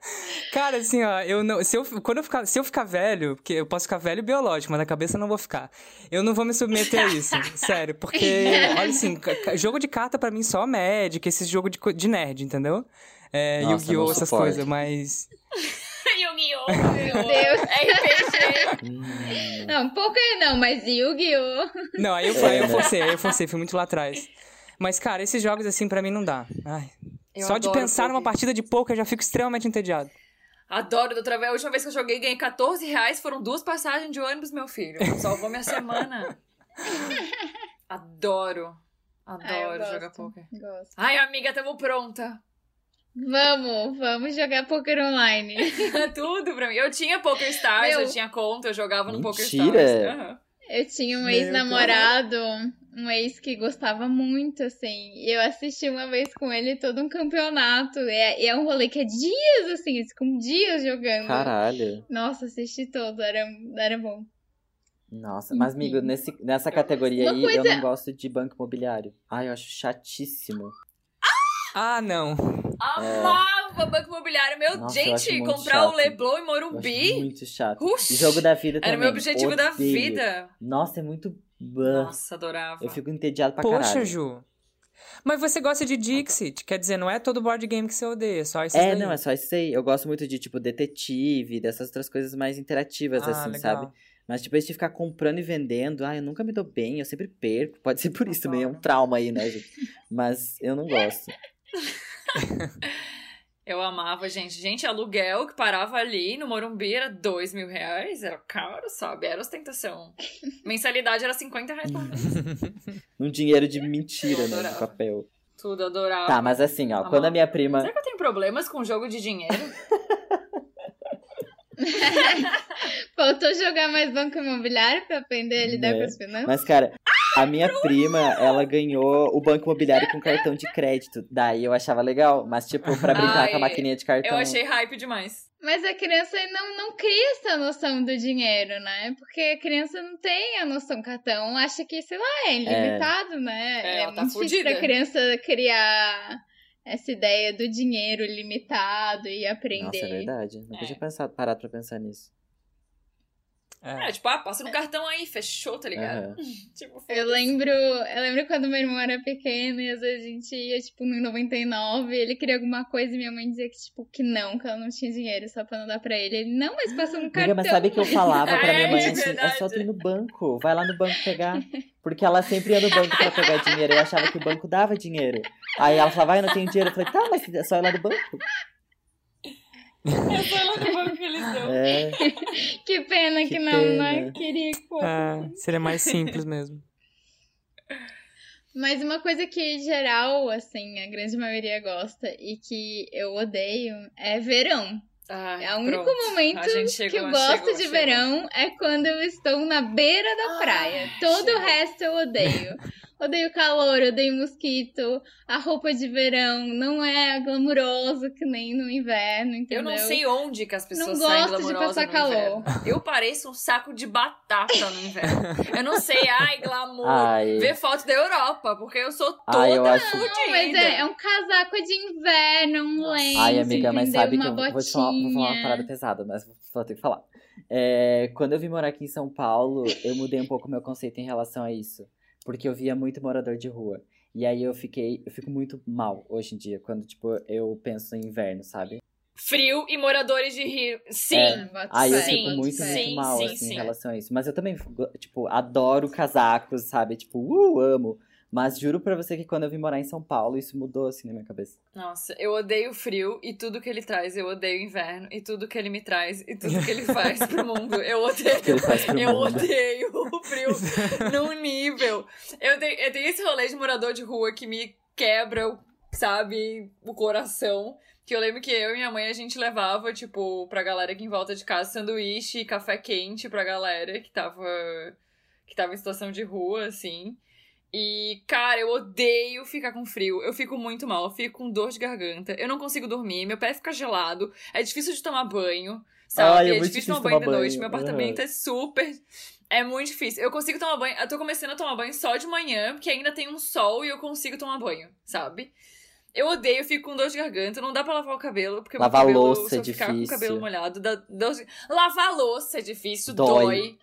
Cara, assim, ó, eu não, se eu, quando eu ficar, se eu ficar velho, porque eu posso ficar velho biológico, mas na cabeça eu não vou ficar. Eu não vou me submeter a isso, [laughs] sério, porque [laughs] olha assim, jogo de carta pra mim só Magic, esses jogos de, de nerd, entendeu? É, Yu-Gi-Oh, essas coisas, mas [laughs] Yu-Gi-Oh! Meu Deus. RPG! Hum, Não, poker não, mas Yu-Gi-Oh! não, aí eu, aí eu forcei, aí eu forcei, fui muito lá atrás. Mas cara, esses jogos assim pra mim não dá. Ai, Eu só de pensar numa partida de poker eu já fico extremamente entediado. Adoro do outra vez. A última vez que eu joguei, ganhei 14 reais. Foram duas passagens de ônibus, meu filho. Salvou minha semana. Adoro. Ah, Adoro jogar poker. Gosto. Ai, amiga, tamo pronta. Vamos, vamos jogar poker online. [laughs] Tudo pra mim. Eu tinha Poker Stars, Meu. eu tinha conta, eu jogava no Poker Mentira. Stars. Aham. Eu tinha um ex-namorado, um ex que gostava muito, assim. E eu assisti uma vez com ele todo um campeonato. E é, e é um rolê que é dias, assim, eles ficam dias jogando. Caralho. Nossa, assisti todo, era, era bom. Nossa, mas, amigo, Enfim. nesse, nessa categoria Uma aí, coisa- eu não gosto de banco imobiliário. Ai, eu acho chatíssimo. Ah, não. Amava Banco Imobiliário. Meu, Nossa, gente, comprar o chato. Leblon em Eu acho Morumbi muito chato. Uxi, E jogo da vida também. era o meu objetivo da odeio. vida. Nossa, é muito... Bah. Nossa, adorava. Eu fico entediado pra Poxa, caralho. Ju. Mas você gosta de Dixit, quer dizer, não é todo board game que você odeia, é só esses É, daí. não, é só isso aí. Eu gosto muito de, tipo, detetive, dessas outras coisas mais interativas, Ah, assim, legal. sabe? Mas, tipo, esse de ficar comprando e vendendo, ai, eu nunca me dou bem, eu sempre perco. Pode ser por isso também, é um trauma aí, né, gente? Mas eu não gosto. [laughs] Eu amava, gente. Gente, aluguel que parava ali no Morumbi era dois mil reais. Era caro, sabe? Era ostentação. [laughs] Mensalidade era 50 reais por mês. [laughs] Um dinheiro de mentira, né, de papel. Tudo adorava. Tá, mas assim, ó, Amava. quando a minha prima... Será que eu tenho problemas com jogo de dinheiro? [laughs] Faltou jogar mais banco imobiliário pra aprender a lidar Né? com as finanças? Mas, cara, a minha prima, ela ganhou o banco imobiliário com cartão de crédito. Daí eu achava legal, mas, tipo, pra brincar Ai, com a maquininha de cartão. Eu achei hype demais. Mas a criança não, não cria essa noção do dinheiro, né? Porque a criança não tem a noção cartão, acha que, sei lá, é ilimitado, né? É, ela tá muito difícil fudida. pra criança criar essa ideia do dinheiro limitado e aprender. Nossa, é verdade. Nunca É. tinha pensado, parado pra pensar nisso. É. É, tipo, ah, passa no cartão aí, fechou, tá ligado? Aham. [laughs] Tipo, Eu lembro, eu lembro quando meu irmão era pequeno e às vezes a gente ia, tipo, no 99, ele queria alguma coisa e minha mãe dizia que, tipo, que não, que ela não tinha dinheiro só pra não dar pra ele. Ele, não, mas passa no cartão. Amiga, mas sabe que eu falava pra [laughs] minha É, mãe de assim, é só tu ir no banco, vai lá no banco pegar. Porque ela sempre ia no banco pra pegar dinheiro, eu achava que o banco dava dinheiro. Aí ela falava, ah, eu não tenho dinheiro. Eu falei, tá, mas é só ir lá no banco. É lá banco dão. É, Que pena que, Que não, né? pena. Queria que fosse. É, seria mais simples mesmo. Mas uma coisa que geral, assim, a grande maioria gosta e que eu odeio é verão. Ai, É o único pronto. momento gente que chegou, eu gosto chegou, de chegou. verão é quando eu estou na beira da praia. Todo chegou. o resto eu odeio. [laughs] Odeio calor, odeio mosquito. A roupa de verão não é glamuroso que nem no inverno, entendeu? Eu não sei onde que as pessoas Não saem gosto de glamurosas passar no calor. inverno. Eu pareço um saco de batata no inverno. Eu não sei, [laughs] ai, glamour. Ai. Ver foto da Europa, porque eu sou toda Ai, eu acho-. Não, mas é, é um casaco de inverno, um lenço, Ai, amiga, mas entendeu? sabe que uma eu botinha. vou, te falar, vou falar uma parada pesada, mas vou ter que falar. É, quando eu vim morar aqui em São Paulo, eu mudei um pouco meu conceito em relação a isso. Porque eu via muito morador de rua. E aí eu fiquei, eu fico muito mal hoje em dia, quando, tipo, eu penso em inverno, sabe? Frio e moradores de rio. Sim. É. Aí eu fico muito, fé. muito Sim, mal, sim, assim, sim. em relação a isso. Mas eu também, tipo, adoro casacos, sabe? Tipo, uh, amo. Mas juro pra você que quando eu vim morar em São Paulo, isso mudou, assim, na minha cabeça. Nossa, eu odeio o frio e tudo que ele traz. Eu odeio o inverno e tudo que ele me traz e tudo que ele [laughs] faz pro mundo. Eu odeio. que ele faz pro eu mundo. odeio o frio [laughs] num nível. Eu tenho, eu tenho esse rolê de morador de rua que me quebra, sabe, o coração. Que eu lembro que eu e minha mãe a gente levava, tipo, pra galera aqui em volta de casa, sanduíche e café quente pra galera que tava. que tava em situação de rua, assim. E, cara, eu odeio ficar com frio. Eu fico muito mal, eu fico com dor de garganta. Eu não consigo dormir, meu pé fica gelado. É difícil de tomar banho, sabe? Ai, é é, difícil difícil tomar banho de tomar noite. banho. Meu apartamento é super. É muito difícil. Eu consigo tomar banho. Eu tô começando a tomar banho só de manhã, porque ainda tem um sol e eu consigo tomar banho, sabe? Eu odeio, eu fico com dor de garganta, não dá pra lavar o cabelo, porque Lavar meu cabelo, louça se é eu ficar com o difícil. cabelo molhado, dá dor de... Lavar louça é difícil, Dói. dói.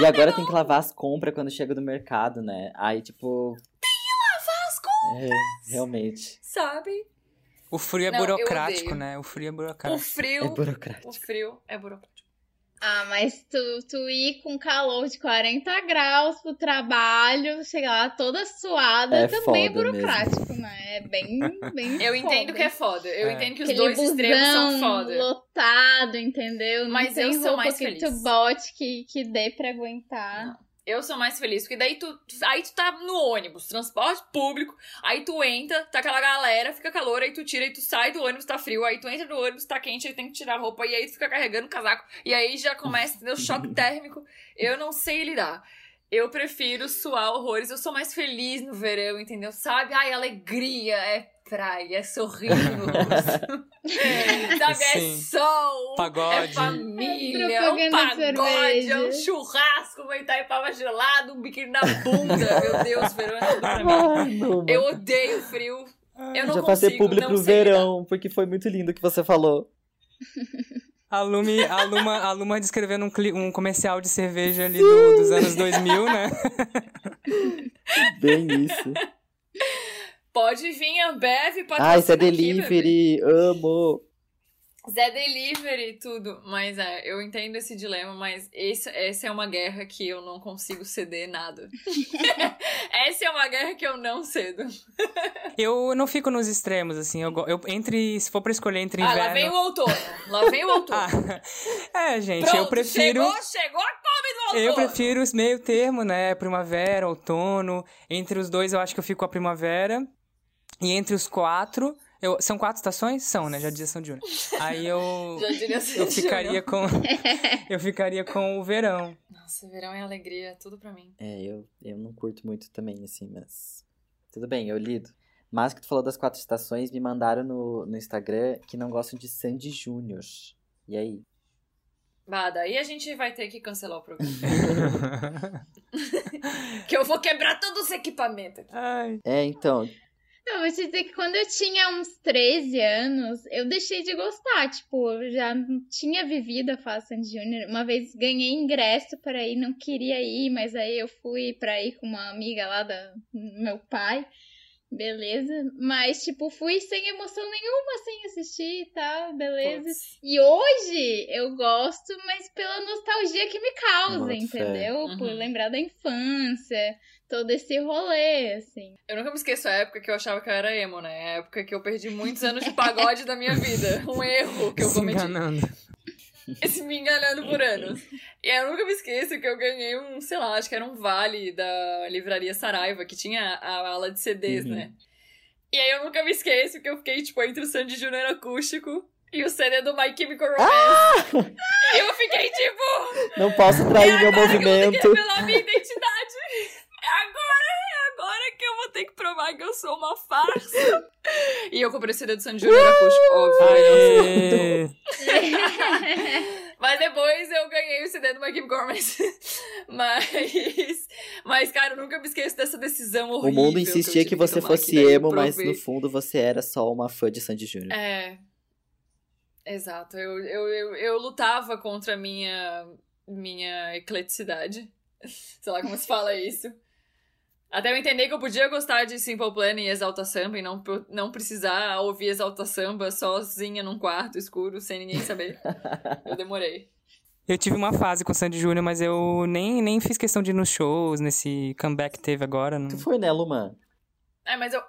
E agora tem que lavar as compras quando chega do mercado, né? Aí, tipo. Lavar as compras, É, realmente. sabe? O frio é Não, burocrático, né? O frio é O burocrático. frio, É burocrático. o frio é burocrático. Ah, mas tu, tu ir com calor de 40 graus pro trabalho, chegar lá toda suada, É também é burocrático, né? É bem, [laughs] bem Eu entendo foda. que é foda. Eu É. entendo que os Aquele dois extremos são foda. lotado, entendeu? Não Mas tem eu sou mais que feliz. tu bote que, que dê pra aguentar. Eu sou mais feliz, porque daí tu, aí tu tá no ônibus, transporte público, aí tu entra, tá aquela galera, fica calor, aí tu tira, aí tu sai do ônibus, tá frio, aí tu entra no ônibus, tá quente, aí tem que tirar a roupa, e aí tu fica carregando o casaco, e aí já começa, entendeu? [laughs] Choque térmico. Eu não sei lidar. Eu prefiro suar horrores, eu sou mais feliz no verão, entendeu? Sabe? Ai, alegria, é praia, é sorriso no rosto. Sabe? É Sim. sol, é Pagode. família, é um pagode, é um churrasco, uma Itaipava gelado, um biquíni na bunda. Meu Deus, verão é tudo pra mim. Não, Eu odeio frio. Eu não Já consigo passei publi não pro sei lidar. verão, porque foi muito lindo o que você falou. A Lumi, a Luma, a Luma descrevendo um, cli- um comercial de cerveja ali do- dos anos 2000, né? Bem isso. Pode vir a Bev patrocinar Ai, isso é aqui, delivery, amo. Zé Delivery e tudo. Mas é, eu entendo esse dilema, mas esse, essa é uma guerra que eu não consigo ceder nada. [laughs] essa é uma guerra que eu não cedo. Eu não fico nos extremos, assim. Eu, eu entre, se for pra escolher entre Ah, inverno... lá vem o outono. Lá vem o outono. [laughs] Ah, [laughs] é, gente, Pronto, eu prefiro... Chegou, chegou a come do outono. Eu prefiro os meio termo, né? Primavera, outono. Entre os dois, eu acho que eu fico com a primavera. E entre os quatro. Eu, são quatro estações? São, né? Já dizia São Júnior. Aí eu. [laughs] Já diria Eu ficaria com. [laughs] eu ficaria com o verão. Nossa, verão é alegria, é tudo pra mim. É, eu, eu não curto muito também, assim, mas. Tudo bem, eu lido. Mas que tu falou das quatro estações, me mandaram no, no Instagram que não gostam de Sandy Júnior. E aí? Bah, daí a gente vai ter que cancelar o programa. [laughs] que eu vou quebrar todos os equipamentos aqui. Ai. É, então. Eu vou te dizer que quando eu tinha uns 13 anos, eu deixei de gostar. Tipo, eu já não tinha vivido a fase Sandy Júnior. Uma vez ganhei ingresso para ir, não queria ir, mas aí eu fui pra ir com uma amiga lá da do meu pai. Beleza. Mas, tipo, fui sem emoção nenhuma, sem assistir e tal, beleza. E hoje eu gosto, mas pela nostalgia que me causa, entendeu? Por Uhum. lembrar da infância, todo esse rolê, assim. Eu nunca me esqueço a época que eu achava que eu era emo, né? A época que eu perdi muitos anos de pagode da minha vida. [laughs] Um erro que eu Se cometi. enganando. [laughs] Se me enganando por anos. E eu nunca me esqueço que eu ganhei um, sei lá, acho que era um vale da livraria Saraiva, que tinha a ala de CDs, Uhum. né? E aí eu nunca me esqueço que eu fiquei, tipo, entre o Sandy Júnior acústico e o CD do My Chemical Romance. E eu fiquei, tipo, Não posso trair meu agora que eu vou ter que movimento. revelar minha identidade. É agora, é agora que eu vou ter que provar que eu sou uma farsa. [laughs] E eu comprei o CD do Sandy Júnior acústico, óbvio. né? Não sei. Aê. [laughs] Mas depois eu ganhei o CD do My Chemical Romance. [laughs] Mas, mas, cara, eu nunca me esqueço dessa decisão horrível. O mundo insistia tive que você tomar, fosse que emo, mas no fundo você era só uma fã de Sandy Júnior. É. Exato. Eu, eu, eu, eu lutava contra a minha, minha ecleticidade. Sei lá como se fala isso. Até eu entender que eu podia gostar de Simple Plan e Exalta Samba e não, não precisar ouvir Exalta Samba sozinha num quarto escuro sem ninguém saber. Eu demorei. Eu tive uma fase com o Sandy Júnior, mas eu nem, nem fiz questão de ir nos shows, nesse comeback que teve agora. Não... Tu foi, né, Luman? É, mas eu.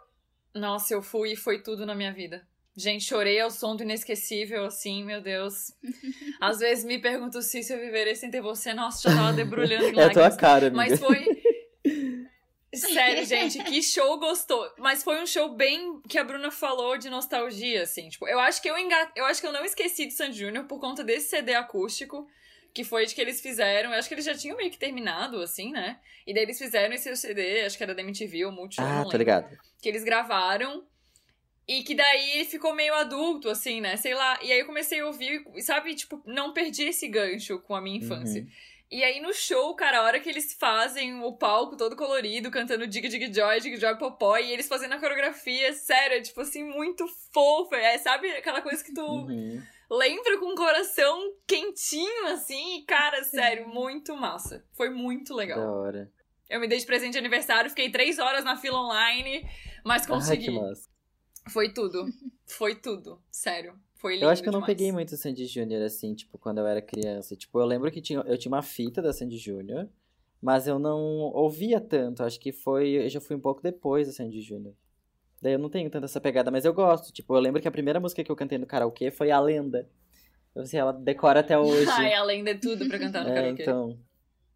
Nossa, eu fui e foi tudo na minha vida. Gente, chorei ao som do inesquecível, assim, meu Deus. [laughs] Às vezes me pergunto se, se eu viverei sem ter você. Nossa, já tava [laughs] debrulhando em É a tua lágrimas. cara, amiga. Mas foi. [laughs] Sério, [laughs] gente, que show gostou. Mas foi um show bem que a Bruna falou de nostalgia, assim. Tipo, eu acho que eu enga... eu acho que eu não esqueci de Sandy Júnior por conta desse CD acústico. Que foi de que eles fizeram. Eu acho que eles já tinham meio que terminado, assim, né? E daí eles fizeram esse CD, acho que era da MTV ou Multishow, Ah, tô ligado. que eles gravaram. E que daí ficou meio adulto, assim, né? Sei lá. E aí eu comecei a ouvir, sabe, tipo, não perdi esse gancho com a minha infância. Uhum. E aí no show, cara, a hora que eles fazem o palco todo colorido, cantando Dig Dig Joy, Dig Joy Popó, e eles fazendo a coreografia, sério, é tipo assim, muito fofa. É, sabe aquela coisa que tu Uhum. lembra com o coração quentinho, assim, e, cara, sério, muito massa. Foi muito legal. Da hora. Eu me dei de presente de aniversário, fiquei três horas na fila online, mas Ai, consegui. que massa. Foi tudo. Foi tudo. Sério. Foi lindo Eu acho que eu não peguei muito Sandy Júnior, assim, tipo, quando eu era criança. Tipo, eu lembro que tinha, eu tinha uma fita da Sandy Júnior, mas eu não ouvia tanto. Acho que foi. Eu já fui um pouco depois da Sandy Júnior. Daí eu não tenho tanta essa pegada, mas eu gosto. Tipo, eu lembro que a primeira música que eu cantei no karaokê foi A Lenda. Eu sei, ela decora até [laughs] hoje. Ai, além de tudo pra cantar no é, karaokê. então.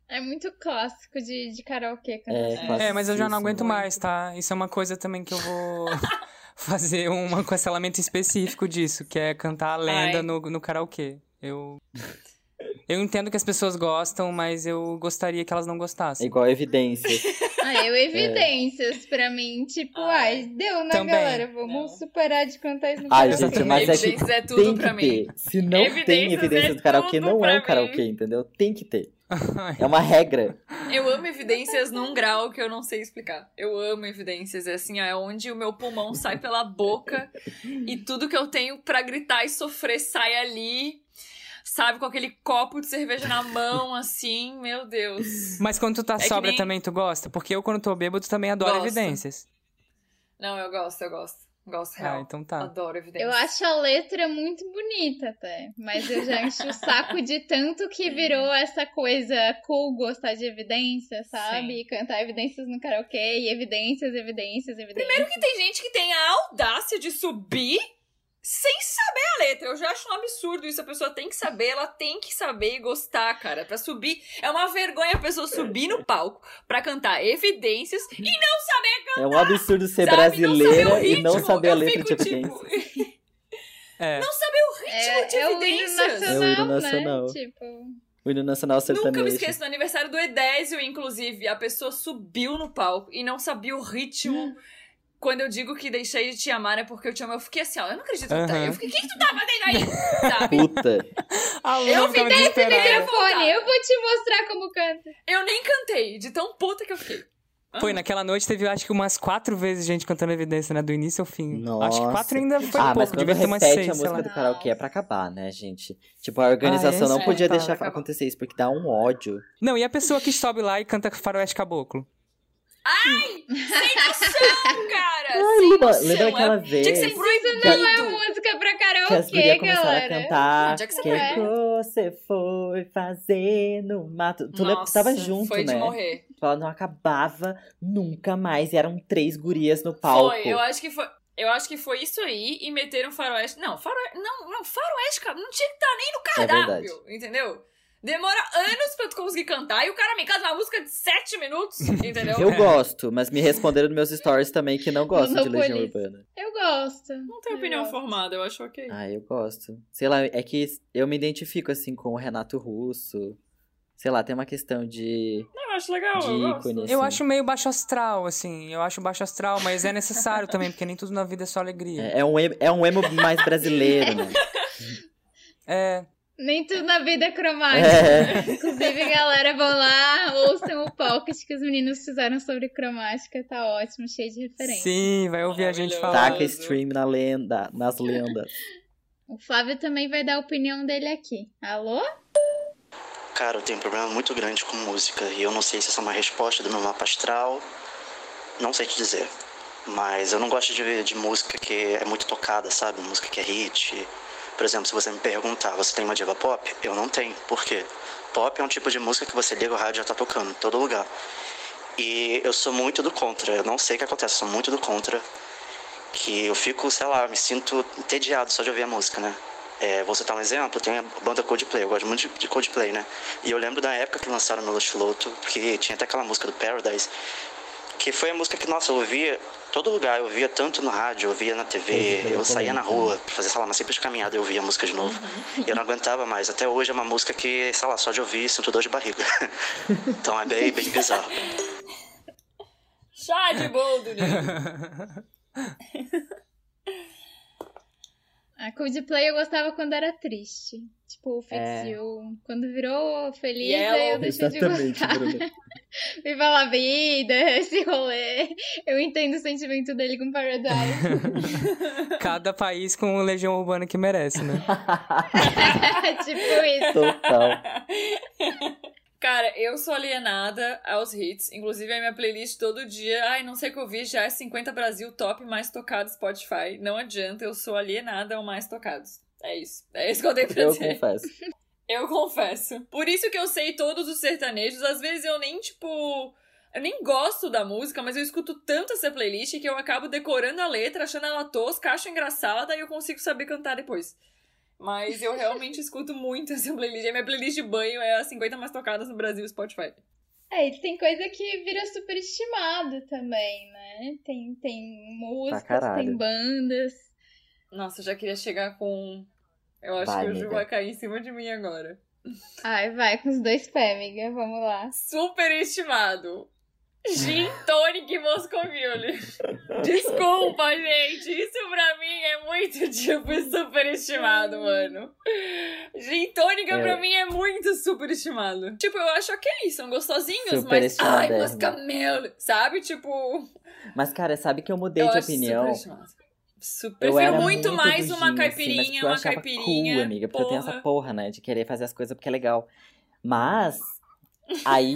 É muito clássico de, de karaokê. É, cantar. É, mas eu já não aguento mais, tá? Isso é uma coisa também que eu vou [laughs] [laughs] fazer um cancelamento específico disso, que é cantar a lenda Ai. no, no karaokê. Eu. Eu entendo que as pessoas gostam, mas eu gostaria que elas não É gostassem. igual evidências. [laughs] Ah, eu [laughs] evidências pra mim, tipo, Ai. ai, deu, né, Também. galera? Vamos Não. superar de cantar isso no Ai, karaokê. gente, mas é que Evidências é tudo tem pra que mim. ter. Se não tem Evidências evidências é do karaokê, não é um karaokê, entendeu? Tem que ter. [laughs] É uma regra. Eu amo evidências num grau que eu não sei explicar. Eu amo evidências. É assim, ó, é onde o meu pulmão sai pela boca e tudo que eu tenho pra gritar e sofrer sai ali. Sabe, com aquele copo de cerveja na mão, assim, meu Deus. Mas quando tu tá que sobra nem- também, tu gosta? Porque eu, quando tô bêbado, também adoro Gosto. evidências. Não, eu gosto, eu gosto. Gosto real. Ah, então tá. Adoro evidências. Eu acho a letra muito bonita até, mas eu já enchi o saco de tanto que virou essa coisa cool gostar de evidências, sabe? Cantar evidências no karaokê, e evidências, evidências, evidências. Primeiro que tem gente que tem a audácia de subir sem saber a letra. Eu já acho um absurdo isso. A pessoa tem que saber, ela tem que saber e gostar, cara. Pra subir. É uma vergonha a pessoa subir no palco pra cantar evidências e não saber É um absurdo ser sabe? Não saber o brasileira e não ritmo. saber a Eu letra de fico, evidências. tipo, [laughs] É. Não saber o ritmo de É, é o hino evidências. nacional, É o hino nacional. né? Tipo, O hino nacional sertanejo. Nunca me esqueço do aniversário do Edésio, inclusive. A pessoa subiu no palco e não sabia o ritmo. Quando eu digo que deixei de te amar é porque eu te amo. Eu fiquei assim, ó, eu não acredito que tu tá. Eu fiquei, o que, que tu tá fazendo aí? [laughs] Sabe? Puta. Eu fiquei desesperada. Fone, eu vou te mostrar como canta. Eu nem cantei, de tão puta que eu fiquei. Foi, naquela noite teve, acho que umas quatro vezes gente cantando evidência, né? Do início ao fim. Nossa. Acho que quatro ainda foi ah, pouco, mas quando devia ter umas seis, a música lá. do karaokê é pra acabar, né, gente? Tipo, a organização Ah, é? não podia É, tá, deixar acaba. acontecer isso, porque dá um ódio. Não, e a pessoa que sobe lá e canta Faroeste Caboclo? Sem noção, cara! Ai, sem Luba, noção. lembra aquela é... vez Tinha que ser que- proibido. É música pra que as karaokê, começaram galera. a cantar. Onde é que você que você foi fazer no mato? Tu lembra que Nossa, tava junto, foi né? de morrer. Ela não acabava nunca mais. E eram três gurias no palco. Foi, eu acho que foi. Eu acho que foi isso aí e meteram faroeste. Não, faroeste. Não, não, faroeste, cara. Não tinha que estar nem no É cardápio. entendeu? Demora anos pra tu conseguir cantar e o cara me canta uma música de sete minutos, [laughs] entendeu? Eu gosto, mas me responderam nos meus stories também que não gostam de Legião. Urbana. Eu gosto. Não tenho Eu opinião gosto. formada, eu acho ok. Ah, eu gosto. Sei lá, é que eu me identifico assim com o Renato Russo. Sei lá, tem uma questão de. Eu acho legal, de eu gosto. ícone. Eu assim. acho meio baixo astral, assim. Eu acho baixo astral, mas é necessário também, porque nem tudo na vida é só alegria. É, é um, emo- é um emo mais brasileiro, né? É. Nem tudo na vida é cromático. É. Inclusive, galera, vão lá, ouçam o pocket que os meninos fizeram sobre cromática. Tá ótimo, cheio de referência. Sim, vai ouvir a gente falar. Taca stream na lenda, nas lendas. O Flávio também vai dar a opinião dele aqui. Alô? Cara, eu tenho um problema muito grande com música e eu não sei se essa é uma resposta do meu mapa astral. Não sei te dizer. Mas eu não gosto de, de música que é muito tocada, sabe? Música que é hit. Por exemplo, se você me perguntar, você tem uma diva pop? Eu não tenho. Por quê? Pop é um tipo de música que você liga o rádio e já tá tocando em todo lugar. E eu sou muito do contra. Eu não sei o que acontece, sou muito do contra. que eu fico, sei lá, me sinto entediado só de ouvir a música, né? É, vou citar um exemplo, tem a banda Coldplay, eu gosto muito de, Coldplay, né? E eu lembro da época que lançaram Luxo Loto, que tinha até aquela música do Paradise, que foi a música que, nossa, eu ouvia todo lugar, eu ouvia tanto no rádio, eu ouvia na TV, eu saía na rua pra fazer, sei lá, uma simples caminhada eu ouvia a música de novo. E eu não aguentava mais. Até hoje é uma música que, sei lá, só de ouvir sinto dor de barriga. [laughs] então é bem, bem bizarro. Chá de boldo, né? [laughs] A Coldplay eu gostava quando era triste. Tipo, o Fix É. Quando virou feliz, Yellow. aí eu deixei Exatamente, de gostar. [laughs] Viva la vida, esse rolê. Eu entendo o sentimento dele com Paradise. [laughs] Cada país com legião urbana que merece, né? [laughs] tipo isso. Total. Cara, eu sou alienada aos hits. Inclusive, a minha playlist todo dia. Ai, não sei o que eu vi, já é 50 Brasil top mais tocado Spotify. Não adianta, eu sou alienada ao mais tocados. É isso. É isso que eu tenho pra Eu dizer. confesso. [laughs] Eu confesso. Por isso que eu sei todos os sertanejos. Às vezes eu nem, tipo. Eu nem gosto da música, mas eu escuto tanto essa playlist que eu acabo decorando a letra, achando ela tosca, acho engraçada e eu consigo saber cantar depois. Mas eu realmente [laughs] escuto muito essa playlist. A minha playlist de banho é as 50 mais tocadas no Brasil Spotify. É, e tem coisa que vira superestimado também, né? Tem, tem músicas, caralho. tem bandas. Nossa, eu já queria chegar com. Eu acho Vai, que o Ju vai cair em cima de mim agora. Ai, vai com os dois pés, amiga. Vamos lá. Superestimado. Gin [laughs] Tonic Moscovile. Desculpa, gente. Isso pra mim é muito, [laughs] tipo, superestimado, mano. Gin Tônica É. pra mim é muito superestimado. Tipo, eu acho ok, são gostosinhos, mas. Ai, moscamelo. Sabe? Tipo. Mas, cara, sabe que eu mudei eu de opinião? Super... Eu Prefiro era muito, mais uma caipirinha, assim, mas eu uma caipirinha. Cool, amiga, porque eu tenho porra. essa porra, né, de querer fazer as coisas porque é legal. Mas, aí,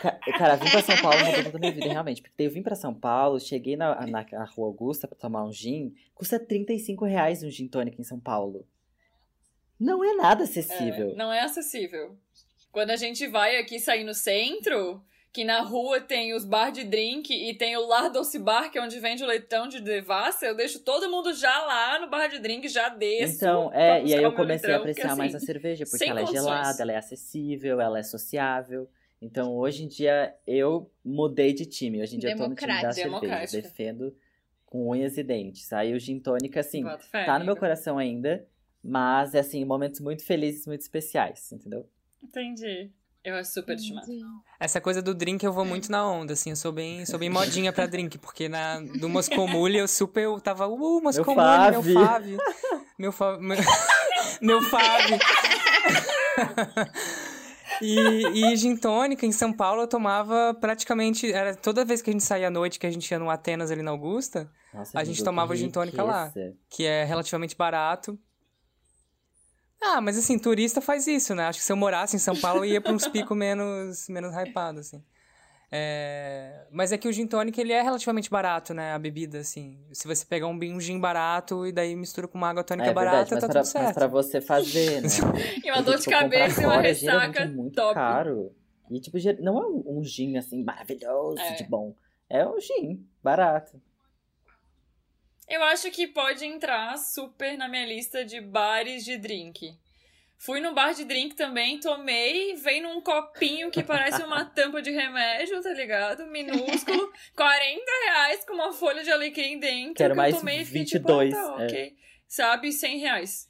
ca- cara, vim pra São Paulo mudou toda a minha vida, realmente. Porque eu vim pra São Paulo, cheguei na, na, na Rua Augusta pra tomar um gin, custa 35 reais um gin tônica em São Paulo. Não é nada acessível. É, não é acessível. Quando a gente vai aqui sair no centro, que na rua tem os bar de drink e tem o Lar Doce Bar, que é onde vende o leitão de devassa, eu deixo todo mundo já lá no bar de drink, já desço. Então, é, e aí eu comecei a litrão, porque, apreciar mais a assim, cerveja, porque ela é condições. gelada, ela é acessível, ela é sociável. Então, hoje em dia, eu mudei de time. Hoje em dia, eu tô no time da cerveja. Defendo com unhas e dentes. Aí, o gin tônica, assim, fé, tá no meu coração ainda, mas, é assim, momentos muito felizes, muito especiais, entendeu? Entendi. Eu acho super estimado. Essa coisa do drink eu vou muito na onda, assim, eu sou bem, sou bem modinha pra drink, porque na, do Moscou Mule eu super, eu tava, uh, Moscou Mule, meu fave. fave. Meu fave. Meu, [laughs] meu fave. [laughs] E, e gin tônica em São Paulo eu tomava praticamente, era toda vez que a gente saía à noite, que a gente ia no Atenas ali na Augusta, Nossa, A gente tomava gin tônica lá. que é relativamente barato. Ah, mas assim, turista faz isso, né? Acho que se eu morasse em São Paulo, eu ia pra uns picos menos, menos hypados, assim. É, Mas é que o gin tônica, ele é relativamente barato, né? A bebida, assim. Se você pegar um, um gin barato e daí mistura com uma água tônica É barata, verdade, mas, tá pra, tudo mas certo. pra você fazer, né? [laughs] E uma dor de cabeça e uma fora, ressaca é muito top. caro. E, tipo, não é um um gin, assim, maravilhoso, É. de bom. É um gin, barato. Eu acho que pode entrar super na minha lista de bares de drink. Fui no bar de drink também, tomei, veio num copinho que parece uma [laughs] tampa de remédio, tá ligado? Minúsculo, 40 reais com uma folha de alecrim dentro. Quero que mais eu tomei e fiquei 22, tipo, ah, tá, é. ok. Sabe, 100 reais.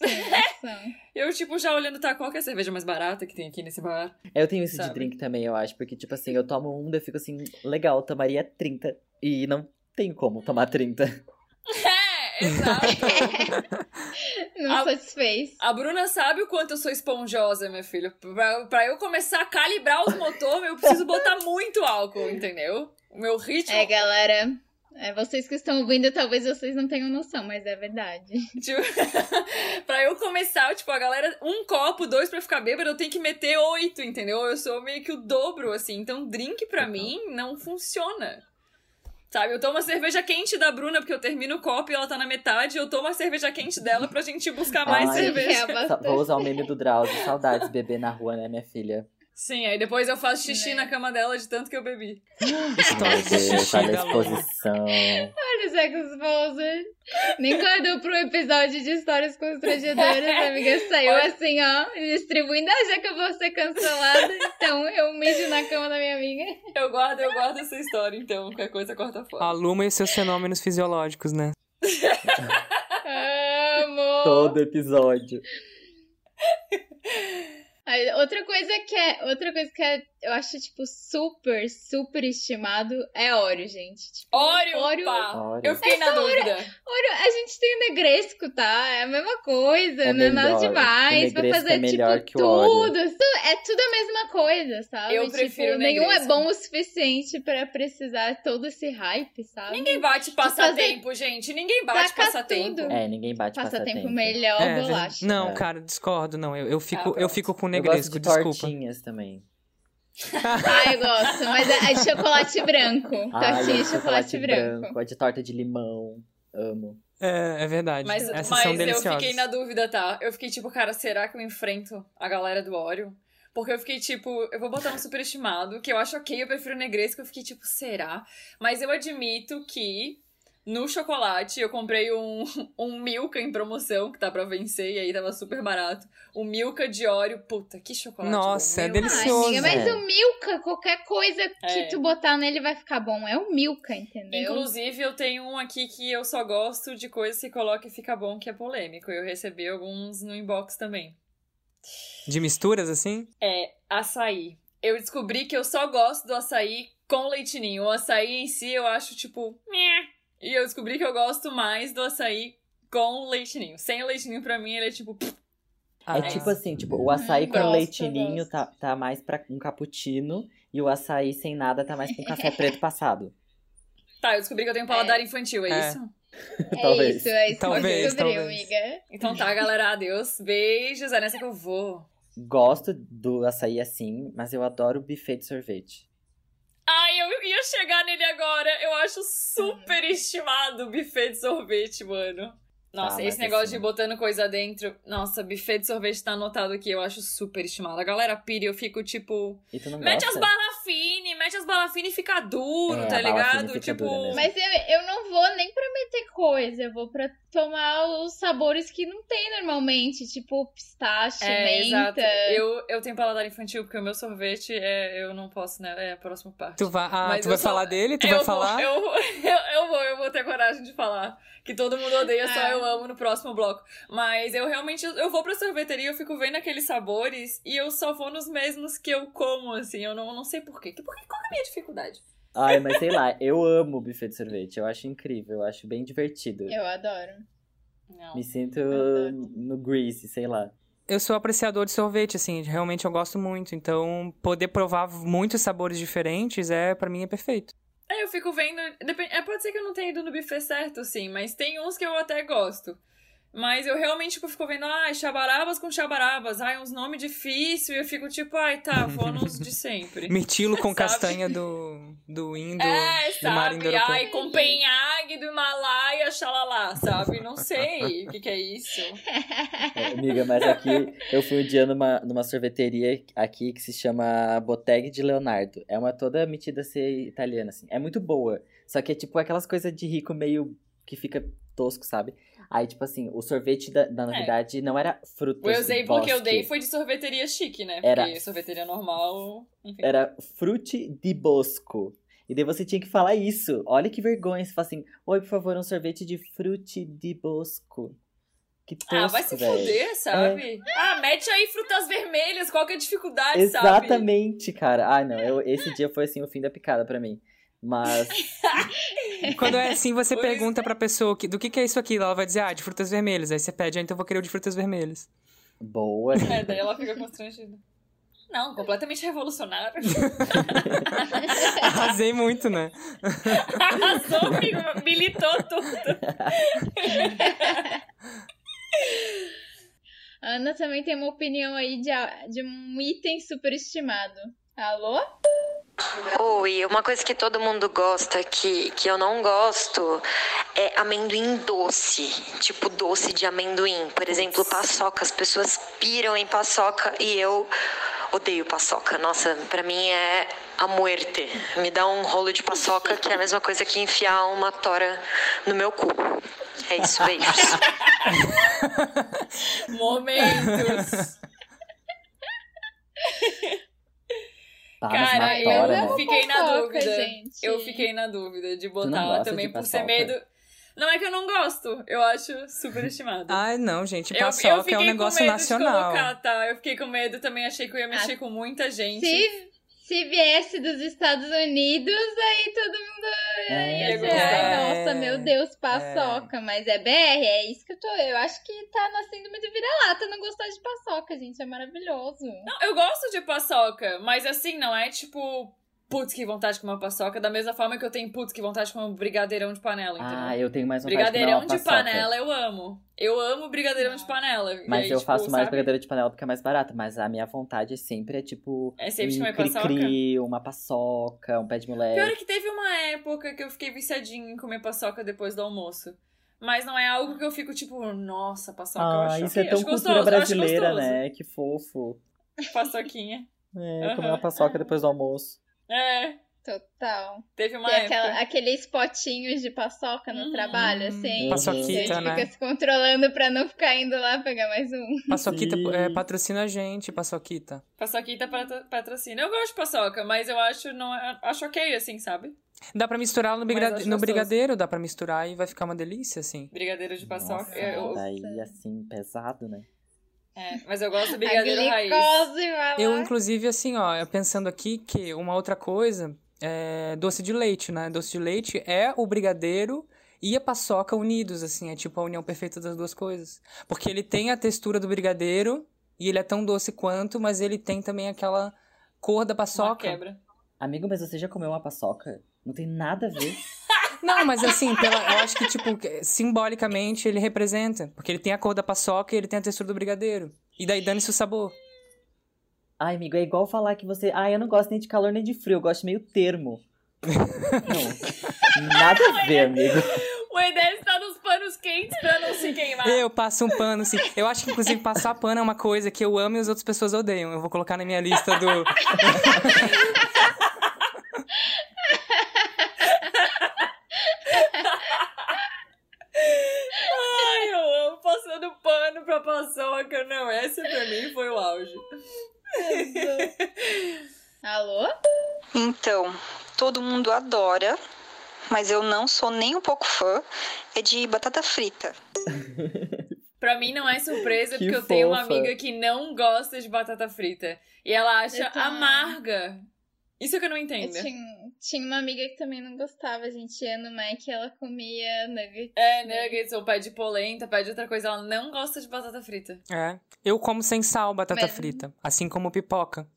[laughs] Eu, tipo, já olhando, tá, qual que é a cerveja mais barata que tem aqui nesse bar? Eu tenho isso de Sabe? drink também, eu acho. Porque, tipo assim, eu tomo um, daí eu fico assim, legal, tomaria 30. E não tenho como tomar 30. É, exato. [laughs] Não A- satisfez. A Bruna sabe o quanto eu sou esponjosa, meu filho. Pra, pra eu começar a calibrar os motores, eu preciso botar muito álcool, entendeu? O meu ritmo. É, galera. É, vocês que estão ouvindo, talvez vocês não tenham noção, mas é verdade. [laughs] Tipo, [laughs] pra eu começar, tipo, a galera, um copo, dois pra ficar bêbado, eu tenho que meter oito, entendeu? Eu sou meio que o dobro, assim. Então, drink pra mim não funciona. Sabe, eu tomo a cerveja quente da Bruna, porque eu termino o copo e ela tá na metade, eu tomo a cerveja quente dela pra gente buscar mais Ai, cerveja. É. Vou usar o meme do Drauzio. Saudades beber na rua, né, minha filha? Sim, aí depois eu faço xixi Né. na cama dela de tanto que eu bebi. História Meu de xixi olha a Lu. exposição. no Sex Exposed. Nem guardou um episódio de histórias constrangedoras, [laughs] amiga. Saiu Olha- assim, ó, distribuindo. Ah, já que eu vou ser cancelada, então eu mijo na cama da minha amiga. Eu guardo, eu guardo essa história, então. Qualquer coisa corta fora. A Luma e seus fenômenos fisiológicos, né? Amo! Todo episódio. [laughs] Outra coisa que é. Outra coisa que é, eu acho, tipo, super, super estimado é Oreo, gente. Tipo, Oreo, Oreo- pá! Oreo. Eu fiquei na Essa Oreo- dúvida. Oreo, a gente tem o Negresco, tá? É a mesma coisa, É não é nada demais. Pra Negresco fazer, é tipo, tudo. É tudo a mesma coisa, sabe? Eu prefiro tipo, o nenhum é Negresco. bom o suficiente pra precisar todo esse hype, sabe? Ninguém bate passatempo, gente. Ninguém bate passatempo. tudo. É, ninguém bate Passatempo passatempo. melhor, É, bolacha. Não, É. cara, discordo, não. Eu, eu, fico, eu pronto. fico com o Eu gosto negresco, de desculpa. também. Ah, eu gosto, mas é, é de chocolate branco. [laughs] Ai, Tortinha eu de chocolate branco. A de torta de limão. Amo. É, é verdade. Mas, Essas mas são eu deliciosas. fiquei na dúvida, tá? Eu fiquei tipo, cara, será que eu enfrento a galera do Oreo? Porque eu fiquei tipo, eu vou botar um superestimado, que eu acho ok, eu prefiro o negresco, eu fiquei tipo, será? Mas eu admito que no chocolate eu comprei um, [laughs] um Milka em promoção, que tá pra vencer, e aí tava super barato. Um Milka de Oreo, puta, que chocolate Nossa, bom, é meu delicioso. Amiga, mas É. o Milka, qualquer coisa que É. tu botar nele vai ficar bom. É o Milka, entendeu? Inclusive, eu tenho um aqui que eu só gosto de coisas que coloca e fica bom, que é polêmico. Eu recebi alguns no inbox também. De misturas, assim? É açaí. Eu descobri que eu só gosto do açaí com leitinho. O açaí em si eu acho tipo. "Nhé". E eu descobri que eu gosto mais do açaí com leitinho. Sem o leitinho, pra mim, ele é tipo. Ah, é tipo assim, tipo, o açaí com gosto, leitinho tá, tá mais pra um cappuccino e o açaí sem nada tá mais pra um café [laughs] preto passado. Tá, eu descobri que eu tenho paladar infantil, é, É. isso? É [laughs] Talvez. isso, é isso Talvez, que eu descobri, talvez. amiga. Então tá, galera. Adeus. Beijos. É nessa que eu vou. Gosto do açaí assim, mas eu adoro o buffet de sorvete. Ai, eu ia chegar nele agora. Eu acho super estimado o buffet de sorvete, mano. Nossa, Tá, mas esse negócio assim- de botando coisa dentro. Nossa, buffet de sorvete tá anotado aqui. Eu acho super estimado. A galera pira e eu fico tipo. E tu não Mete as gosta? balafine, mete as balafine e fica duro, É, tá ligado? Tipo. Mas eu, eu não vou nem pra coisa, eu vou pra tomar os sabores que não tem normalmente, tipo pistache, É, exato. menta. Eu, eu tenho paladar infantil, porque o meu sorvete é. Eu não posso, né? É a próxima parte. Tu vai, ah, tu eu vai só- falar dele? Tu eu vai vou, falar? Eu, [laughs] eu, eu vou, eu vou ter coragem de falar. Que todo mundo odeia, só Ah. eu amo no próximo bloco. Mas eu realmente, eu vou pra sorveteria, eu fico vendo aqueles sabores e eu só vou nos mesmos que eu como, assim. Eu não, não sei porquê. Por quê? Qual é a minha dificuldade? Ai, mas sei lá, eu amo o buffet de sorvete. Eu acho incrível, eu acho bem divertido. Eu adoro. Não. Me sinto no Grease, sei lá. Eu sou apreciador de sorvete, assim, realmente eu gosto muito. Então, poder provar muitos sabores diferentes é, para mim, é perfeito. É, eu fico vendo. Depende, é, pode ser que eu não tenha ido no buffet certo, sim, mas tem uns que eu até gosto. Mas eu realmente tipo, fico vendo, ai, chabarabas com chabarabas, ai, uns nomes difíceis, e eu fico tipo, ai, tá, vou nos de [laughs] sempre. Mirtilo com [laughs] castanha do, do Indo, É, do mar sabe? Indo-Europeu. Ai, Copenhague do Himalaia, xalala, sabe? Não sei o que, que é isso. É, Amiga, mas aqui eu fui um dia numa, numa sorveteria aqui que se chama Bottega de Leonardo. É uma toda metida a ser italiana, assim. É muito boa. Só que é tipo aquelas coisas de rico meio que fica tosco, sabe? Aí, tipo assim, o sorvete da, da novidade não era frutas O exemplo que eu dei foi de sorveteria chique, né? Era- Porque sorveteria normal. Enfim. Era frutti di bosco. E daí você tinha que falar isso. Olha que vergonha. Você fala assim, oi, por favor, um sorvete de frutti di bosco. Que tosco, Ah, vai se velho. fuder, sabe? Ah, mete aí frutas vermelhas, qual que é a dificuldade, sabe? Exatamente, cara. Ah, não. Eu, esse dia foi assim o fim da picada pra mim. Mas [laughs] Quando é assim, você Pois pergunta pra pessoa que, do que, que é isso aqui. Ela vai dizer, ah, de frutas vermelhas. Aí você pede, ah, então eu vou querer o de frutas vermelhas. boa. É, daí ela fica constrangida. Não, completamente revolucionário. [laughs] Arrasei muito, né? Arrasou, amigo, militou tudo. A Ana também tem uma opinião aí de, de um item superestimado. Alô? Oi, uma coisa que todo mundo gosta que, que eu não gosto é amendoim doce. Tipo doce de amendoim. Por exemplo, paçoca. As pessoas piram em paçoca e eu Odeio paçoca. Nossa, pra mim é a muerte. Me dá um rolo de paçoca que é a mesma coisa que enfiar uma tora no meu cu. É isso, beijos. [laughs] Momentos. [laughs] Tá, Cara, na eu né? fiquei na Fofoca, dúvida. gente. Eu fiquei na dúvida de botar também por ser paçoca? medo. Não é que eu não gosto, eu acho superestimado. Ai, não, gente. Eu- eu Paçoca é fiquei um com negócio medo nacional. De colocar, tá? Eu fiquei com medo também, achei que eu ia mexer com muita gente. Se, se viesse dos Estados Unidos, aí todo mundo É, ia dizer, é. ai, nossa, meu Deus, paçoca. Mas é BR, é isso que eu tô. Eu acho que tá nascendo muito vira-lata não gostar de paçoca, gente. É maravilhoso. Não, eu gosto de paçoca, mas assim, não é tipo, putz, que vontade de comer uma paçoca, da mesma forma que eu tenho, putz, que vontade de comer um brigadeirão de panela, entendeu? Ah, eu tenho mais vontade de comer brigadeirão de paçoca. panela eu amo. Eu amo brigadeirão de panela. E Mas aí, eu tipo, faço mais sabe? brigadeiro de panela porque é mais barato. Mas a minha vontade sempre é tipo. É sempre comer paçoca? cri-cri, uma paçoca, um pé de moleque. Pior é que teve uma época que eu fiquei viciadinha em comer paçoca depois do almoço. Mas não é algo que eu fico tipo, nossa, paçoca, eu Ah, acho isso é ok, tão cultura gostoso, eu brasileira, né? Que fofo. Paçoquinha. É, comer Aham. uma paçoca depois do almoço. É, Total. teve uma Tem época. aquela, aqueles potinhos de paçoca no Uhum. trabalho, assim. Paçoquita, a gente né? fica se controlando pra não ficar indo lá pegar mais um. Paçoquita é, patrocina a gente, Paçoquita. Paçoquita patro- patrocina. Eu gosto de paçoca, mas eu acho, não, acho ok, assim, sabe? Dá pra misturar no, Mas briga- acho no brigadeiro, dá pra misturar e vai ficar uma delícia, assim. Brigadeiro de paçoca. Nossa, eu- daí assim, pesado, né? É, mas eu gosto do brigadeiro raiz. Eu, inclusive, assim, ó, eu pensando aqui que uma outra coisa é doce de leite, né? Doce de leite é o brigadeiro e a paçoca unidos, assim, é tipo a união perfeita das duas coisas. Porque ele tem a textura do brigadeiro e ele é tão doce quanto, mas ele tem também aquela cor da Uma paçoca. quebra. Amigo, mas você já comeu uma paçoca? Não tem nada a ver. Não, mas assim, pela, eu acho que, tipo, simbolicamente ele representa. Porque ele tem a cor da paçoca e ele tem a textura do brigadeiro. E daí dane-se o sabor. Ai, amigo, é igual falar que você. Ai, eu não gosto nem de calor nem de frio, eu gosto meio termo. Não. Nada a ver, amigo. O Edé está nos panos quentes pra não se queimar. Eu passo um pano, assim. Eu acho que, inclusive, passar pano é uma coisa que eu amo e as outras pessoas odeiam. Eu vou colocar na minha lista do. [laughs] Ai, eu amo passando pra paçoca. Não, essa pra mim foi o auge. [laughs] Alô? Então, todo mundo adora, mas eu não sou nem um pouco fã, é de batata frita. [laughs] Pra mim não é surpresa, Que porque eu tenho uma fofa. amiga que não gosta de batata frita. E ela acha amarga. Isso que eu não Eu entendo. tinha, tinha uma amiga que também não gostava, a gente ia no Mac e ela comia nuggets. É, nuggets ou pede polenta, pede outra coisa. Ela não gosta de batata frita. É. Eu como sem sal batata Mas- frita. Assim como pipoca.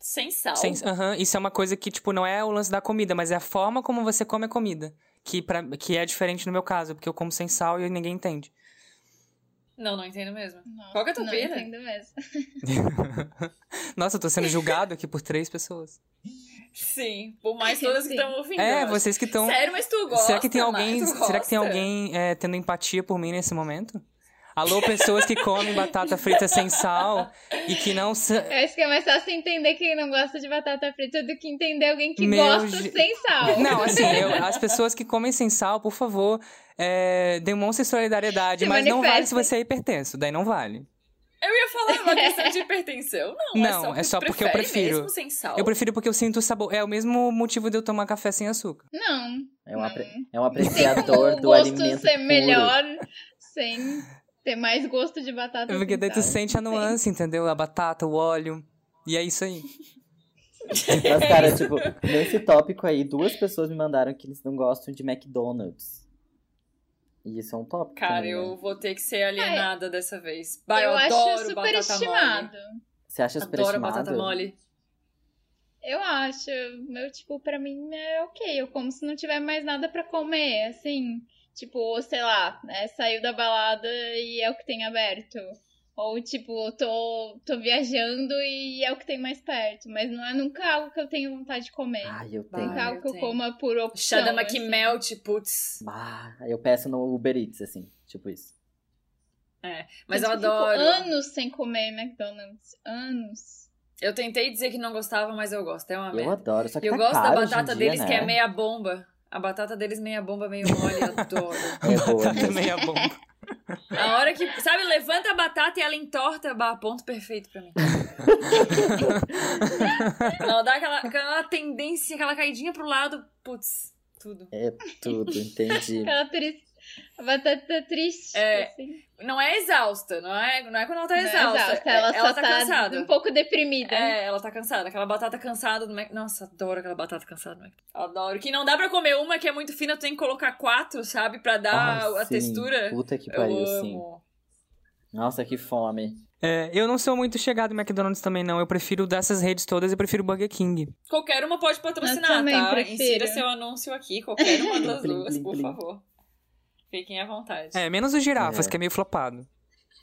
Sem sal. Sem, aham, isso é uma coisa que, tipo, não é o lance da comida, mas é a forma como você come a comida. Que, pra, que é diferente no meu caso, porque eu como sem sal e ninguém entende. Não, não entendo mesmo. Nossa, Qual que é a tua não pena? entendo mesmo. [laughs] Nossa, eu tô sendo julgado aqui por três pessoas. Sim, por mais todas que estão ouvindo. É, vocês que estão. Sério, mas tu gosta? Será que tem alguém, será que tem alguém é, tendo empatia por mim nesse momento? Alô, pessoas que comem batata frita sem sal e que não. Eu acho que é mais fácil entender quem não gosta de batata frita do que entender alguém que Meu gosta Je- sem sal. Não, assim, [laughs] eu- as pessoas que comem sem sal, por favor, é, demonstrem solidariedade, Se mas não vale se você é hipertenso, daí não vale. Eu ia falar uma questão de hipertensão. Não, Não, é é só, só tu porque eu prefiro. mesmo sem sal. Eu prefiro porque eu sinto o sabor. É o mesmo motivo de eu tomar café sem açúcar. Não. É um, apre- é um apreciador o do gosto alimento ser puro. melhor sem ter mais gosto de batata Porque daí tu sente a Sim. nuance, entendeu? A batata, o óleo. E é isso aí. [laughs] Mas, cara, tipo, nesse tópico aí, duas pessoas me mandaram que eles não gostam de McDonald's. E isso é um tópico. Cara, também, eu né? vou ter que ser alienada dessa vez. Bah, eu, eu acho adoro super batata estimado. mole. Você acha Adoro superestimado? batata mole. Eu acho. Meu, tipo, pra mim é ok. Eu como se não tiver mais nada pra comer, assim. Tipo, sei lá, né, saiu da balada e é o que tem aberto. Ou, tipo, tô, tô viajando e é o que tem mais perto. Mas não é nunca algo que eu tenho vontade de comer. Ai, eu tenho. nunca é algo eu que eu tenho. coma por opção. Shadama que assim. melt, putz. Ah, eu peço no Uber Eats, assim, tipo isso. É, mas Gente, eu adoro. fico anos sem comer McDonald's. Anos. Eu tentei dizer que não gostava, mas eu gosto. É uma Eu merda. adoro, só que eu tá gosto da caro em batata dia, deles, né? que é meia bomba. A batata deles meia bomba, meio mole, adoro. [laughs] É boa. Meia bomba. A hora que, sabe, levanta a batata e ela entorta, bah, ponto perfeito pra mim. [laughs] Não, dá aquela, aquela tendência, aquela caidinha pro lado, putz, tudo. É tudo, entendi. Aquela triste. A batata triste. É, assim. Não é exausta, não é, não é quando ela tá Não é exausta. exausta, é- ela só tá, tá cansada. um pouco deprimida. É, ela tá cansada. Aquela batata cansada do Mac. Nossa, adoro aquela batata cansada do Mac. Adoro. Que não dá pra comer uma que é muito fina, tu tem que colocar quatro, sabe? Pra dar Ah, a sim. textura. Puta que Eu pariu, sim. amo. Nossa, que fome. É, eu não sou muito chegado em McDonald's também, não. Eu prefiro dessas redes todas, eu prefiro Burger King. Qualquer uma pode patrocinar, Eu também tá? prefiro. Insira seu anúncio aqui, qualquer uma [laughs] das duas, por favor. Fiquem à vontade. É, menos os girafas, É. que é meio flopado.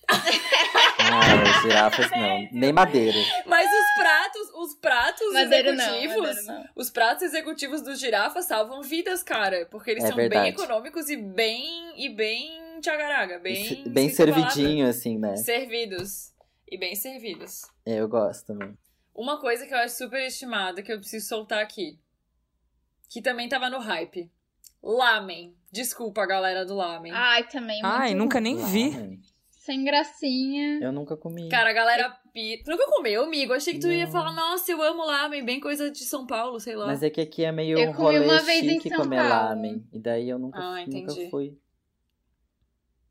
Ah, girafas não. Nem madeira. Mas os pratos, os pratos Madeira não, executivos, madeira não. os pratos executivos dos girafas salvam vidas, cara, porque eles É são bem verdade. econômicos e bem e bem tchagaraga, bem E bem palavra. servidinho, assim, né? servidos e bem servidos. É, eu gosto também. Uma coisa que eu acho super estimada que eu preciso soltar aqui, que também tava no hype. Lamen. Desculpa, galera do lamen. Ai, também. Ai, muito nunca nem vi. Lamen. Sem gracinha. Eu nunca comi. Cara, a galera pi... Tu nunca comeu, amigo? Achei que tu ia Não. falar, nossa, eu amo lamen, bem coisa de São Paulo, sei lá. Mas é que aqui é meio Eu um comi rolê uma vez em chique São comer Paulo. lamen. E daí eu nunca, Ah, nunca entendi. fui.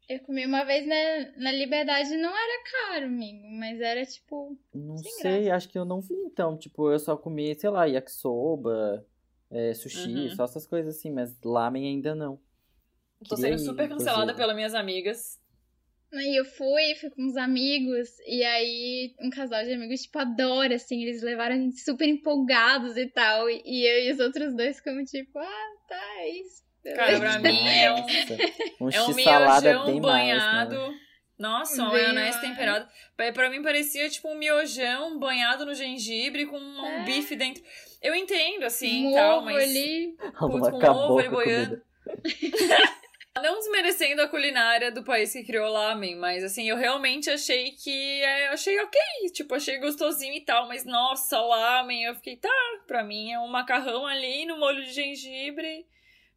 Eu comi uma vez na, na Liberdade, não era caro, amigo, mas era tipo. Não Sem sei, acho que eu não vi então. Tipo, eu só comi, sei lá, yakisoba, é, sushi, Uhum. só essas coisas assim, mas lamen ainda não. Tô sendo super cancelada inclusive. pelas minhas amigas. Aí eu fui, fui com uns amigos, e aí um casal de amigos, tipo, adora, assim, eles levaram a gente super empolgados e tal, e, eu e os outros dois ficamos tipo, ah, tá, é isso. Cara, pra mim é um, um é um miojão bem mais, banhado. né? Nossa, um maionese mais. temperado. Pra, mim parecia tipo um miojão banhado no gengibre com um É. bife dentro. Eu entendo, assim, um tal, ovo mas. ali. [laughs] Putz, com acabou ovo ali boiando. [laughs] Não desmerecendo a culinária do país que criou o lamen, mas assim, eu realmente achei que. É, achei ok, tipo, achei gostosinho e tal, mas nossa, lamen, eu fiquei, tá, pra mim é um macarrão ali no molho de gengibre,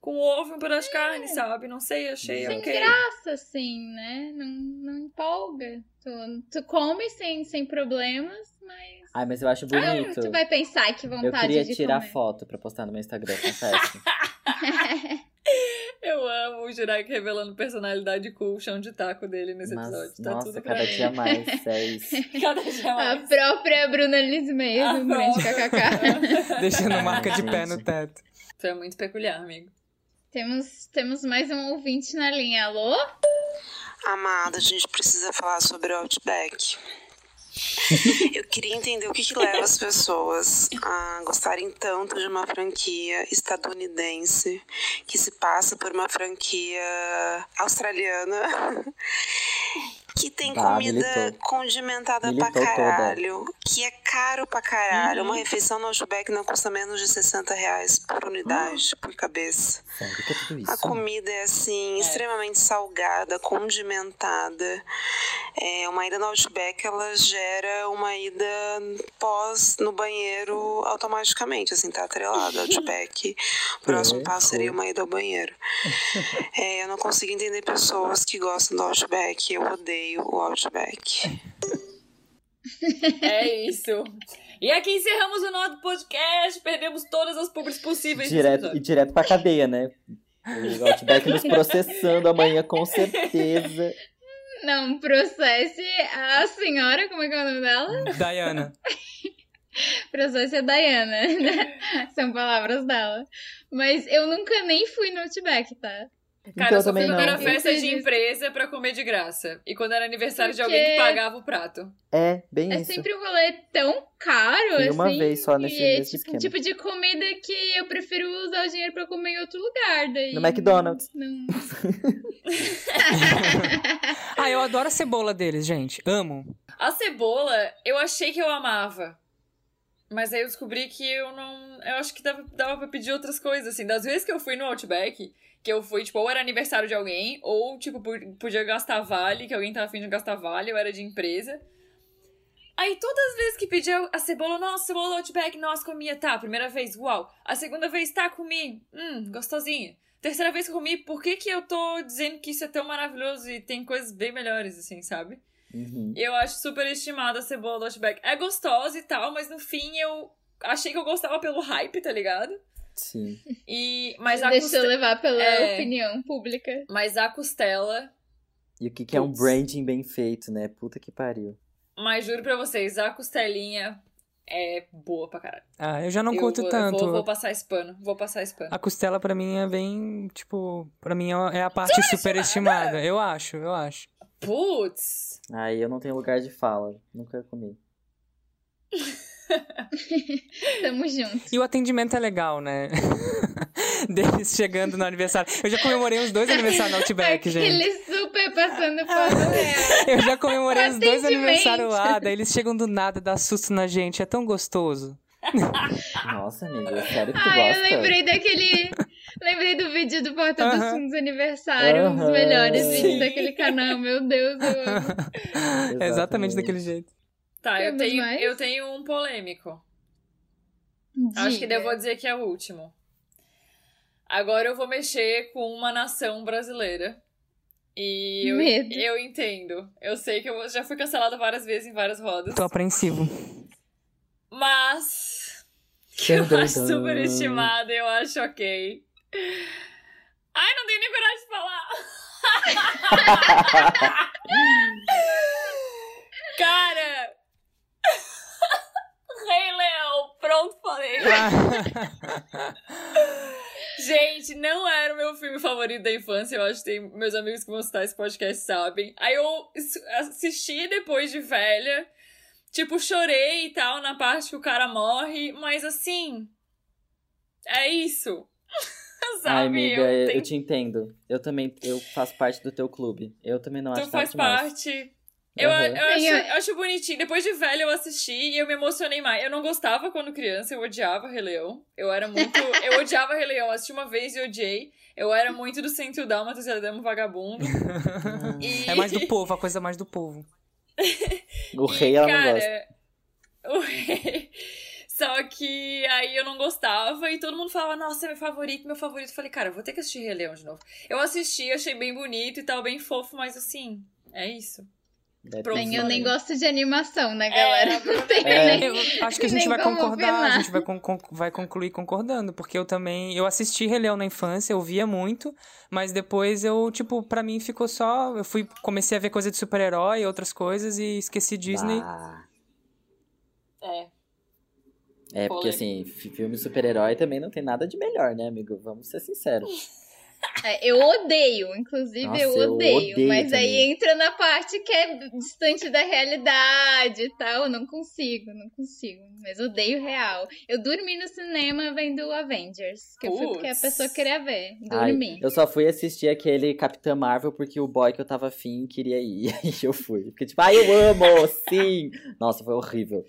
com ovo e um pedaço de carne, sabe? Não sei, achei Sem ok. graça, assim, né? Não, não empolga. Tu, tu come sem, sem problemas, mas. Ai, mas eu acho bonito. Tu vai pensar que Eu vontade queria de tirar comer. foto pra postar no meu Instagram, confesso. [laughs] Eu amo o Jurek revelando personalidade cool, o chão de taco dele nesse Mas, episódio. Tá nossa, cada mim. dia mais, [laughs] é isso. Cada dia A mais. própria Bruna Liz mesmo, Ah, um grande kkk. [laughs] Deixando marca de pé no teto. Tu é muito peculiar, amigo. temos, temos mais um ouvinte na linha. Alô? Amada, a gente precisa falar sobre o Outback. Eu queria entender o que, que leva as pessoas a gostarem tanto de uma franquia estadunidense que se passa por uma franquia australiana que tem Bah, comida militou. condimentada Militou pra toda. caralho, que é caro pra caralho. Uhum. Uma refeição no Outback não custa menos de 60 reais por unidade, por cabeça. Sério, que é tudo isso? A comida é assim, extremamente salgada, condimentada. É, uma ida no Outback, ela gera uma ida pós no banheiro automaticamente, assim, tá atrelada. Outback. O próximo É, passo seria uma ida ao banheiro. [laughs] É, eu não consigo entender pessoas que gostam do Outback. Eu odeio o Outback. [laughs] É isso. E aqui encerramos o nosso podcast. Perdemos todas as públicas possíveis. Direto, e direto pra cadeia, né? O Outback nos [laughs] processando amanhã, com certeza. Não, processe a senhora, como é que é o nome dela? Diana. [laughs] Processe a Diana. né? São palavras dela. Mas eu nunca nem fui no Outback, tá? Cara, então eu só fui era festa de empresa pra comer de graça. E quando era aniversário de Porque- alguém que pagava o prato. É, bem É isso. sempre um rolê tão caro, Fui assim. uma vez só nesse- e é nesse tipo, um tipo de comida que eu prefiro usar o dinheiro pra comer em outro lugar. Daí No McDonald's. Não... [laughs] [laughs] Ah, eu adoro a cebola deles, gente. Amo. A cebola, eu achei que eu amava. Mas aí eu descobri que eu não. Eu acho que dava, dava pra pedir outras coisas, assim. Das vezes que eu fui no Outback, que eu fui, tipo, ou era aniversário de alguém, ou, tipo, podia gastar vale, que alguém tava afim de gastar vale, eu era de empresa. Aí todas as vezes que pedia a cebola, nossa, cebola Outback, nossa, comia, tá. Primeira vez, uau. A segunda vez, tá, comi, hum, gostosinha. Terceira vez que comi, por que que eu tô dizendo que isso é tão maravilhoso e tem coisas bem melhores, assim, sabe? Uhum. Eu acho super estimada a cebola do Outback. É gostosa e tal, mas no fim eu achei que eu gostava pelo hype, tá ligado? Sim. E, mas a Deixou coste- levar pela É. opinião pública. Mas a costela, E o que, que é um branding bem feito, né? Puta que pariu. mas juro pra vocês, a costelinha é boa pra caralho. Ah, eu já não Eu curto vou- eu tanto. Vou, vou passar esse pano, vou passar esse pano. A costela pra mim é bem, tipo, pra mim é a parte superestimada. Eu acho, eu acho. Putz! Aí eu não tenho lugar de fala. Nunca comi. [laughs] Tamo juntos. E o atendimento é legal, né? [laughs] Deles chegando no aniversário. Eu já comemorei uns dois aniversários no Outback, gente. Ele super passando pano real. [laughs] Eu já comemorei os dois aniversários lá, daí eles chegam do nada, dá susto na gente, é tão gostoso. Nossa, amiga, sério que tu Ai, eu gosta? lembrei daquele. Lembrei do vídeo do Porta dos Aham. Fundos aniversário, um dos melhores Sim. vídeos daquele canal. Meu Deus, eu amo. [laughs] É exatamente daquele jeito. Tá, eu tenho, mais? eu tenho um polêmico. Acho que Diga. devo dizer que é o último. Agora eu vou mexer com uma nação brasileira. E eu, Medo. eu entendo. Eu sei que eu já fui cancelada várias vezes em várias rodas. Tô apreensivo. Mas. Que [laughs] eu acho dun. super estimada, eu acho ok. Ai, não tenho nem coragem de falar. [laughs] Cara! Rei Leão, pronto, falei. [laughs] Gente, não era o meu filme favorito da infância. Eu acho que tem meus amigos que vão citar esse podcast sabem. Aí eu assisti depois de velha. Tipo, chorei e tal na parte que o cara morre. Mas assim. É isso. [laughs] Sabe? Ai, amiga, eu eu, tenho- eu te entendo. Eu também, eu faço parte do teu clube. Eu também não acho Tu faz parte. Eu, eu, acho, eu acho bonitinho. Depois de velha eu assisti e eu me emocionei mais. Eu não gostava quando criança, eu odiava Rei Leão. Eu era muito. eu odiava Rei Leão. Assisti uma vez e odiei. Eu era muito do Dálmatas e era dama vagabundo. [laughs] E- É mais do povo, a coisa mais do povo. [laughs] O rei ela não Cara, gosta. o rei. Só que aí eu não gostava e todo mundo falava, nossa, é meu favorito, meu favorito. Eu falei, cara, eu vou ter que assistir Rei Leão de novo. Eu assisti, achei bem bonito e tal, bem fofo, mas assim, é isso. Nem, eu nem gosto de animação, né, galera? Não tem É. nem. Acho que a gente vai concordar, a opinar. gente vai, con- con- vai concluir concordando, porque eu também, eu assisti Rei Leão na infância, eu via muito, mas depois eu, tipo, pra mim ficou só, eu fui, comecei a ver coisa de super-herói e outras coisas e esqueci Disney. Ah, É. é, porque assim, fi- filme super-herói também não tem nada de melhor, né, amigo? Vamos ser sinceros. [laughs] É, eu odeio, inclusive Nossa, eu eu odeio. odeio mas aí também. entra na parte que é distante da realidade e tal. Não consigo, não consigo. Mas odeio real. Eu dormi no cinema vendo Avengers, que eu fui porque a pessoa queria ver. Ai, Dormi. eu só fui assistir aquele Capitã Marvel porque o boy que eu tava afim queria ir. [laughs] Aí eu fui. Porque, tipo, ai, eu amo, sim! Nossa, foi horrível.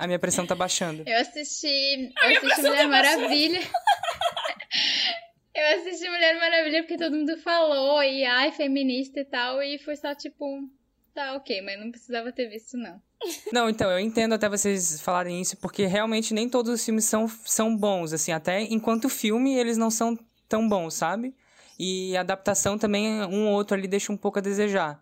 A minha pressão tá baixando. Eu assisti, eu assisti Mulher Maravilha. [laughs] eu assisti Mulher Maravilha porque todo mundo falou, e ai, feminista e tal, e foi só tipo, tá ok, mas não precisava ter visto, não. Não, então, eu entendo até vocês falarem isso, porque realmente nem todos os filmes são, são bons, assim, até enquanto filme eles não são tão bons, sabe? E a adaptação também, um ou outro ali deixa um pouco a desejar.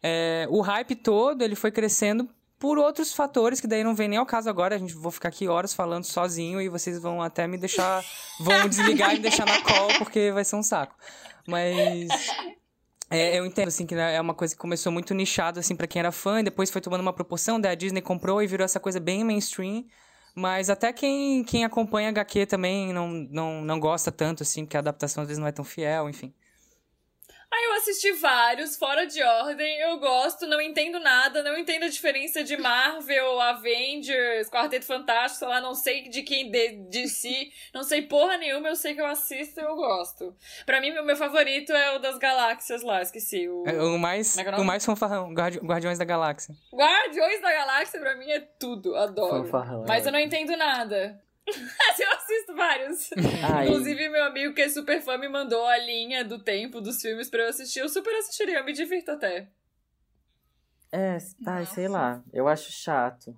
É, o hype todo, ele foi crescendo por outros fatores, que daí não vem nem ao caso agora, a gente vou ficar aqui horas falando sozinho e vocês vão até me deixar, vão desligar e me deixar na call, porque vai ser um saco. Mas... É, eu entendo, assim, que é uma coisa que começou muito nichado, assim, pra quem era fã, e depois foi tomando uma proporção, daí a Disney comprou e virou essa coisa bem mainstream. Mas até quem, quem acompanha HQ também não, não, não gosta tanto, assim, porque a adaptação às vezes não é tão fiel, enfim. Aí eu assisti vários, fora de ordem, eu gosto, não entendo nada, não entendo a diferença de Marvel, Avengers, Quarteto Fantástico, sei lá, não sei de quem de, de si, não sei porra nenhuma, eu sei que eu assisto e eu gosto. Pra mim, o meu favorito é o das galáxias lá, esqueci. O... É, O mais, é é o mais fanfarrão, Guardi- Guardiões da Galáxia. Guardiões da Galáxia, pra mim, é tudo, adoro. Fanfarrão, é Mas eu não entendo nada. [laughs] Eu assisto vários. Ai. Inclusive, meu amigo que é super fã me mandou a linha do tempo dos filmes pra eu assistir. Eu super assistiria, eu me divirto até. É, ai, sei lá. Eu acho chato.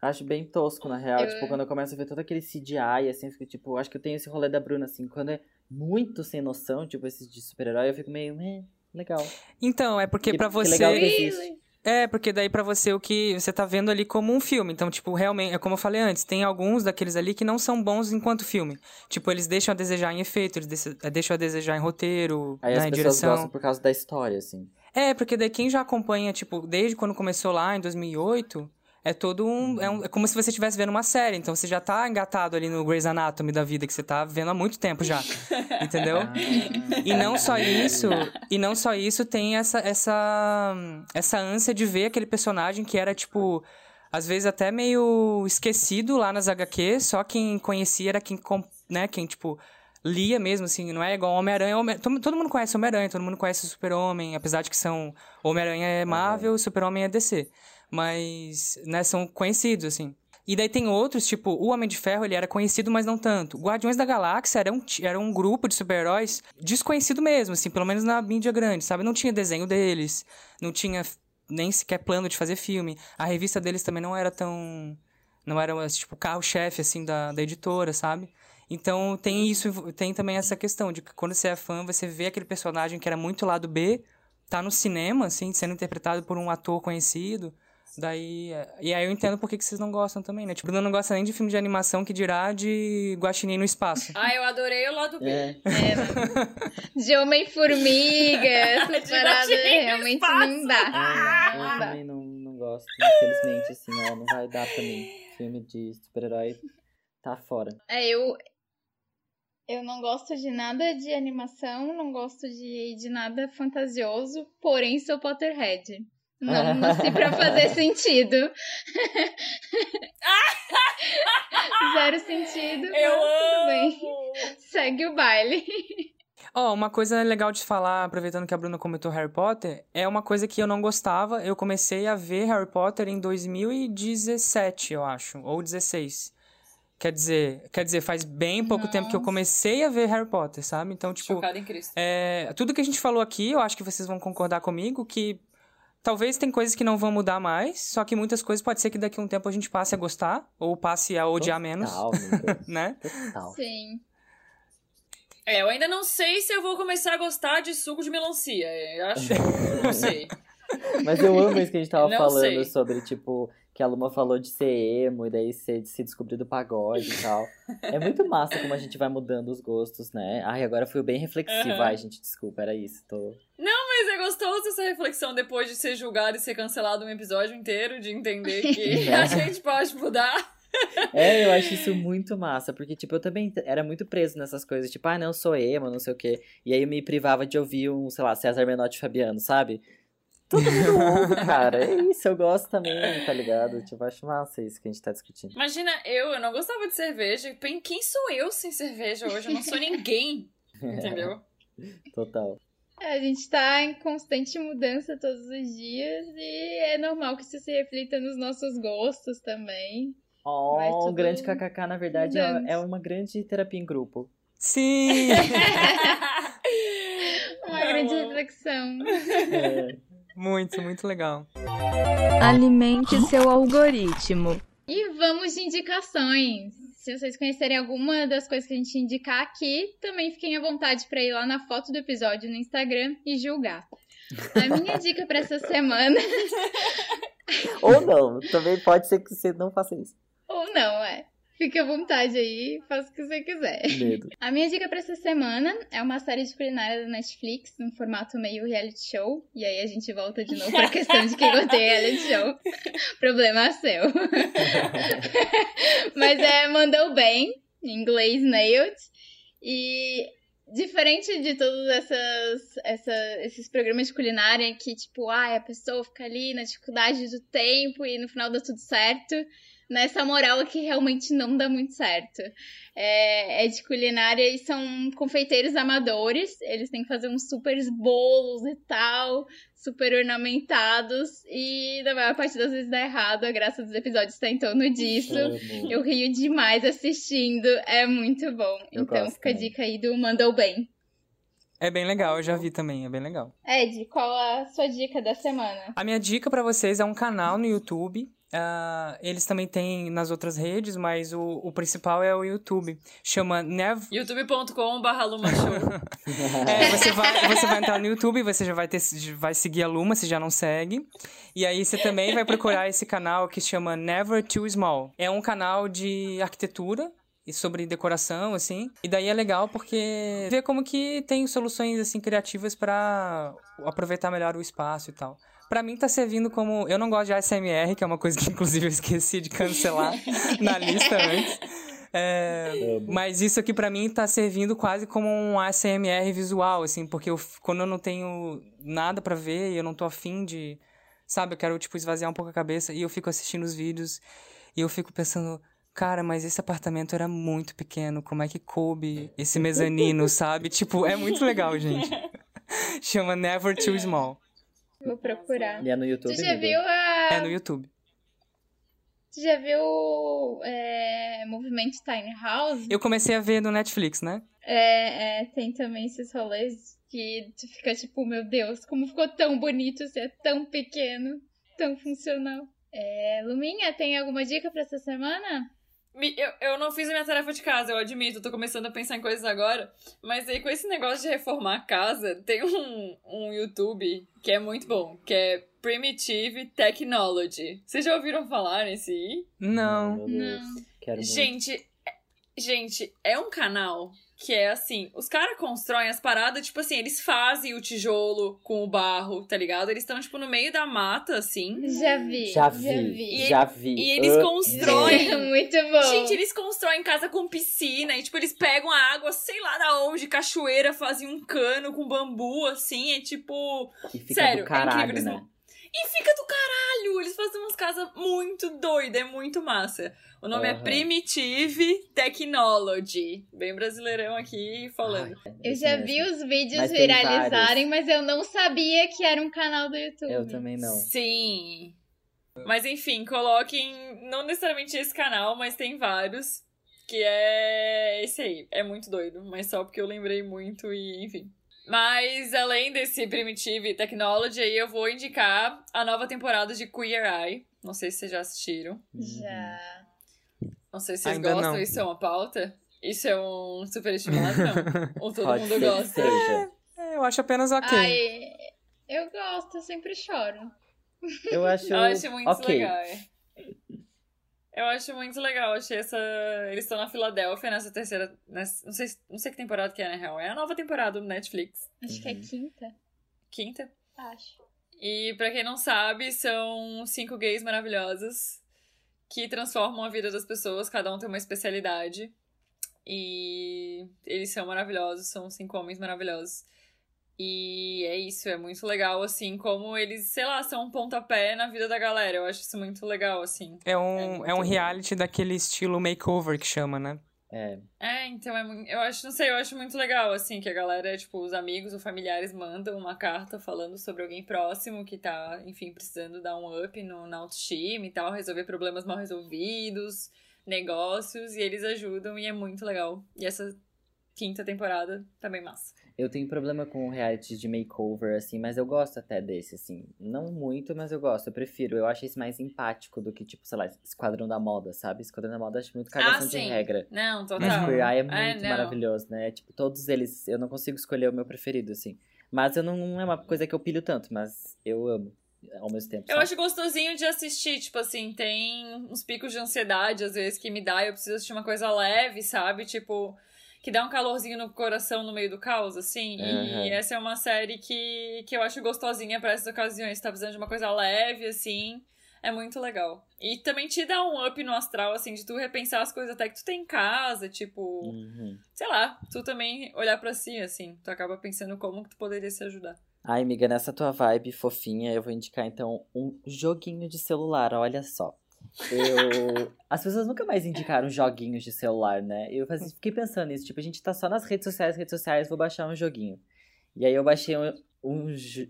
Acho bem tosco, na real. Eu- Tipo, quando eu começo a ver todo aquele CGI, assim, fico, tipo, acho que eu tenho esse rolê da Bruna, assim, quando é muito sem noção, tipo, esses de super-herói, eu fico meio, eh, legal. Então, é porque Que- pra que você. legal que existe. É, porque daí pra você o que você tá vendo ali como um filme. Então, tipo, realmente, é como eu falei antes, tem alguns daqueles ali que não são bons enquanto filme. Tipo, eles deixam a desejar em efeito, eles deixam a desejar em roteiro, Aí né, as pessoas direção. gostam por causa da história, assim. É, porque daí quem já acompanha, tipo, desde quando começou lá em 2008, é todo um. É, um- é como se você estivesse vendo uma série. Então você já tá engatado ali no Grey's Anatomy da vida, que você tá vendo há muito tempo já. [laughs] entendeu? E não só isso, e não só isso, tem essa, essa, essa ânsia de ver aquele personagem que era, tipo, às vezes até meio esquecido lá nas HQ, só quem conhecia era quem, né, quem, tipo, lia mesmo, assim, não é igual Homem-Aranha. Homem- todo, todo mundo conhece Homem-Aranha, todo mundo conhece o Super-Homem, apesar de que são. Homem-Aranha é Marvel, Super-Homem é DC. Mas, né, são conhecidos, assim. E daí tem outros, tipo, o Homem de Ferro, ele era conhecido, mas não tanto. Guardiões da Galáxia era um, era um grupo de super-heróis desconhecido mesmo, assim, pelo menos na mídia grande, sabe? Não tinha desenho deles, não tinha nem sequer plano de fazer filme. A revista deles também não era tão... Não era, tipo, carro-chefe, assim, da, da editora, sabe? Então tem isso, tem também essa questão de que quando você é fã, você vê aquele personagem que era muito lado B, tá no cinema, assim, sendo interpretado por um ator conhecido. Daí. é, E aí eu entendo por que que vocês não gostam também, né? Tipo, Bruno não gosta nem de filme de animação que dirá de Guaxinim no espaço. Ah, eu adorei o lado B. É. De Homem-Formiga, [laughs] essas De paradas no realmente espaço. não dá. Ah, eu dá. também não, não gosto, infelizmente, assim, ó, não vai dar pra mim. Filme de super-herói tá fora. É, eu. Eu não gosto de nada de animação, não gosto de, de nada fantasioso, porém sou Potterhead. Não nasci pra fazer sentido. [laughs] Zero sentido. Eu tudo amo! bem. Segue o baile. Ó, uma coisa legal de falar, aproveitando que a Bruna comentou Harry Potter, é uma coisa que eu não gostava. Eu comecei a ver Harry Potter em 2017, eu acho, ou 16. Quer dizer, quer dizer, faz bem pouco tempo que eu comecei a ver Harry Potter, sabe? Então, tipo, Chocada em Cristo. É, tudo que a gente falou aqui, eu acho que vocês vão concordar comigo que talvez tem coisas que não vão mudar mais, só que muitas coisas pode ser que daqui a um tempo a gente passe a gostar ou passe a odiar menos, Total, [laughs] amiga. né? Total. Sim. É, eu ainda não sei se eu vou começar a gostar de suco de melancia. Eu acho. não sei. [laughs] Mas eu amo isso que a gente tava Não falando sei. sobre, tipo, que a Luma falou de ser emo e daí se, se descobrir do pagode e tal. É muito massa como a gente vai mudando os gostos, né? Ai, agora fui bem reflexivo. Aham. Ai, gente, desculpa, era isso. Tô... Não, mas é gostoso essa reflexão depois de ser julgado e ser cancelado um episódio inteiro, de entender que [laughs] a gente pode mudar. É, eu acho isso muito massa, porque, tipo, eu também era muito preso nessas coisas, tipo, ah, não, sou emo, não sei o quê. E aí eu me privava de ouvir um, sei lá, César Menotti Fabiano, sabe? Todo mundo ouve, [laughs] cara. É isso, eu gosto também, tá ligado? Tipo, acho massa isso que a gente tá discutindo. Imagina, eu, eu não gostava de cerveja. Quem sou eu sem cerveja hoje? Eu não sou ninguém. [laughs] Entendeu? Total. A gente tá em constante mudança todos os dias e é normal que isso se reflita nos nossos gostos também. Oh, o grande KKK, na verdade, é, mudando. é uma grande terapia em grupo. Sim! [laughs] Uma grande reflexão. É. muito, muito legal. Alimente seu algoritmo. E vamos de indicações. Se vocês conhecerem alguma das coisas que a gente indicar aqui, também fiquem à vontade para ir lá na foto do episódio no Instagram e julgar. A minha [laughs] dica para essa semana, Ou não, também pode ser que você não faça isso. ou não, é. Fique à vontade aí, faça o que você quiser. Medo. [laughs] A minha dica pra essa semana é uma série de culinária da Netflix, num formato meio reality show. E aí a gente volta de novo pra questão de quem odeia reality show. [laughs] Problema seu. [laughs] Mas é Mandou Bem, em inglês Nailed. E diferente de todos essas, essa- esses programas de culinária que, tipo, ah, a pessoa fica ali na dificuldade do tempo e no final dá tudo certo nessa moral aqui realmente não dá muito certo. É, é de culinária e são confeiteiros amadores, eles têm que fazer uns super bolos e tal, super ornamentados, e na maior parte das vezes dá errado, a graça dos episódios está em torno disso. Amo. Eu rio demais assistindo, é muito bom. Eu então gosto fica a dica aí do Mandou Bem. É bem legal, eu já vi também, é bem legal. Ed, qual a sua dica da semana? A minha dica pra vocês é um canal no YouTube. Ah, eles também têm nas outras redes, mas o, o principal é o YouTube. Chama Nev... youtube.com.br. [laughs] É, você vai, você vai entrar no YouTube, você já vai, ter, vai seguir a Luma, se já não segue. E aí você também vai procurar esse canal que chama Never Too Small. É um canal de arquitetura e sobre decoração, assim. E daí é legal porque vê como que tem soluções, assim, criativas pra aproveitar melhor o espaço e tal. Pra mim tá servindo como... Eu não gosto de ASMR, que é uma coisa que [laughs] inclusive eu esqueci de cancelar [laughs] na lista antes. É, mas isso aqui pra mim tá servindo quase como um ASMR visual, assim, porque eu, quando eu não tenho nada pra ver e eu não tô afim de, sabe, eu quero, tipo, esvaziar um pouco a cabeça e eu fico assistindo os vídeos e eu fico pensando, cara, mas esse apartamento era muito pequeno, como é que coube esse mezanino, sabe? Tipo, é muito legal, gente. [laughs] Chama Never Too Small. Vou procurar. E é no YouTube, Tu já amiga? viu a... É no YouTube. Tu já viu é, Movimento Tiny House? Eu comecei a ver no Netflix, né? É, é, tem também esses rolês que tu fica tipo, meu Deus, como ficou tão bonito ser tão pequeno, tão funcional. É, Luminha, tem alguma dica pra essa semana? Eu, eu não fiz a minha tarefa de casa, eu admito, eu tô começando a pensar em coisas agora. Mas aí com esse negócio de reformar a casa, tem um, um YouTube que é muito bom, que é Primitive Technology. Vocês já ouviram falar nesse aí? Não. Não. Gente, é- gente, é um canal que é assim, os caras constroem as paradas, tipo assim, eles fazem o tijolo com o barro, tá ligado? Eles estão, tipo, no meio da mata, assim. Já vi. Já vi, já vi. E eles Ah, constroem. É muito bom. Gente, eles constroem casa com piscina e, tipo, eles pegam a água, sei lá da onde, cachoeira, fazem um cano com bambu, assim, é tipo. E fica Sério, do caralho, é incrível. Eles né? E fica do caralho! Eles fazem umas casas muito doidas, é muito massa. O nome é Aham. Primitive Technology. Bem brasileirão aqui falando. Eu já vi os vídeos Mas viralizarem, mas eu não sabia que era um canal do YouTube. Eu também não. Sim. Mas enfim, coloquem, não necessariamente esse canal, mas tem vários. Que é esse aí. É muito doido, mas só porque eu lembrei muito e enfim. Mas além desse Primitive Technology, aí eu vou indicar a nova temporada de Queer Eye. Não sei se vocês já assistiram. Já. Não sei se vocês Ainda gostam, não. isso é uma pauta. Isso é um superestimado, não. [laughs] Ou todo Pode mundo ser gosta. seja. É, eu acho apenas ok. Ai, eu gosto, eu sempre choro. Eu acho. Eu acho muito ok. legal. é. Eu acho muito legal. Achei essa. Eles estão na Filadélfia nessa terceira. nessa- Não, sei, não sei que temporada que é, na real. É a nova temporada do Netflix. Acho que é quinta. Quinta. Acho. E pra quem não sabe, são cinco gays maravilhosos que transformam a vida das pessoas. Cada um tem uma especialidade. E eles são maravilhosos, são cinco homens maravilhosos. E é isso, é muito legal, assim, como eles, sei lá, são um pontapé na vida da galera. Eu acho isso muito legal, assim. É um, é um reality daquele estilo makeover que chama, né? É. É, então é muito. Eu acho, não sei, eu acho muito legal, assim, que a galera, tipo, os amigos ou familiares mandam uma carta falando sobre alguém próximo que tá, enfim, precisando dar um up no, na autoestima e tal, resolver problemas mal resolvidos, negócios, e eles ajudam e é muito legal. E essa quinta temporada também massa. Eu tenho problema com reality de makeover, assim, mas eu gosto até desse, assim. Não muito, mas eu gosto, eu prefiro. Eu acho esse mais empático do que, tipo, sei lá, Esquadrão da Moda, sabe? Esquadrão da Moda acho muito cagação de Ah, sim. regra. Não, total. Mas Queer Eye é É, muito maravilhoso, né? Tipo, todos eles, eu não consigo escolher o meu preferido, assim. Mas eu não, não é uma coisa que eu pilho tanto, mas eu amo ao mesmo tempo. Eu sabe? acho gostosinho de assistir, tipo assim, tem uns picos de ansiedade às vezes que me dá, e eu preciso assistir uma coisa leve, sabe? Tipo, que dá um calorzinho no coração no meio do caos, assim. E essa é uma série que, que eu acho gostosinha pra essas ocasiões. Tá precisando de uma coisa leve, assim. É muito legal. E também te dá um up no astral, assim, de tu repensar as coisas até que tu tem em casa, tipo, Uhum. sei lá, tu também olhar pra si, assim. Tu acaba pensando como que tu poderia se ajudar. Ai, amiga, nessa tua vibe fofinha, eu vou indicar então um joguinho de celular, olha só. Eu. As pessoas nunca mais indicaram joguinhos de celular, né? Eu fiquei pensando nisso, tipo, a gente tá só nas redes sociais, redes sociais, vou baixar um joguinho. E aí eu baixei um, um,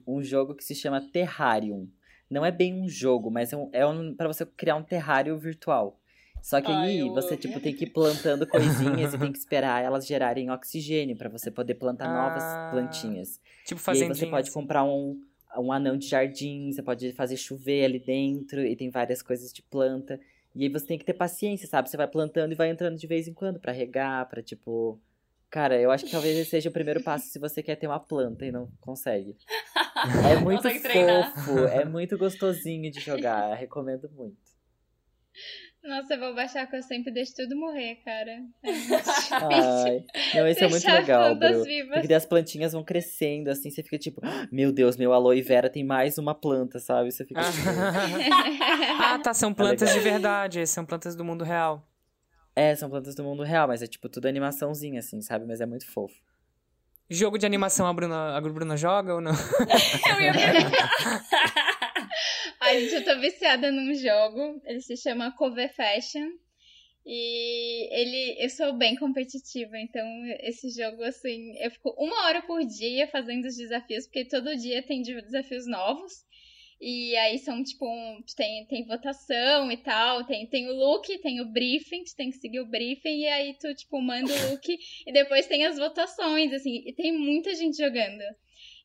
um jogo que se chama Terrarium. Não é bem um jogo, mas é um, é um para você criar um terrário virtual. Só que Ai, aí eu você, tipo, tem que ir plantando coisinhas e tem que esperar elas gerarem oxigênio pra você poder plantar novas Ah, plantinhas. Tipo E aí fazendinha. você pode comprar um, um anão de jardim, você pode fazer chover ali dentro e tem várias coisas de planta. E aí você tem que ter paciência, sabe? Você vai plantando e vai entrando de vez em quando pra regar, pra tipo. Cara, eu acho que talvez esse seja o primeiro passo se você quer ter uma planta e não consegue. É [laughs] muito Consegue treinar. fofo, é muito gostosinho de jogar, recomendo muito. Nossa, eu vou baixar que eu sempre deixo tudo morrer, cara. É. [laughs] Ai, não, esse é muito legal, Bru. Porque as plantinhas vão crescendo, assim, você fica tipo, "Ah, meu Deus, meu aloe vera tem mais uma planta, sabe? Você fica tipo, [laughs] Ah, tá, são plantas de legal. verdade, são plantas do mundo real. É, são plantas do mundo real, mas é tipo tudo animaçãozinha, assim, sabe? Mas é muito fofo. Jogo de animação a Bruna, a Bruna joga ou não? [laughs] Ai, gente, eu tô viciada num jogo. Ele se chama Cover Fashion. E ele, eu sou bem competitiva, então esse jogo, assim, eu fico uma hora por dia fazendo os desafios, porque todo dia tem de- desafios novos. E aí são, tipo, um- tem, tem votação e tal, tem, tem o look, tem o briefing, tu tem que seguir o briefing, e aí tu, tipo, manda o look, e depois tem as votações, assim, e tem muita gente jogando.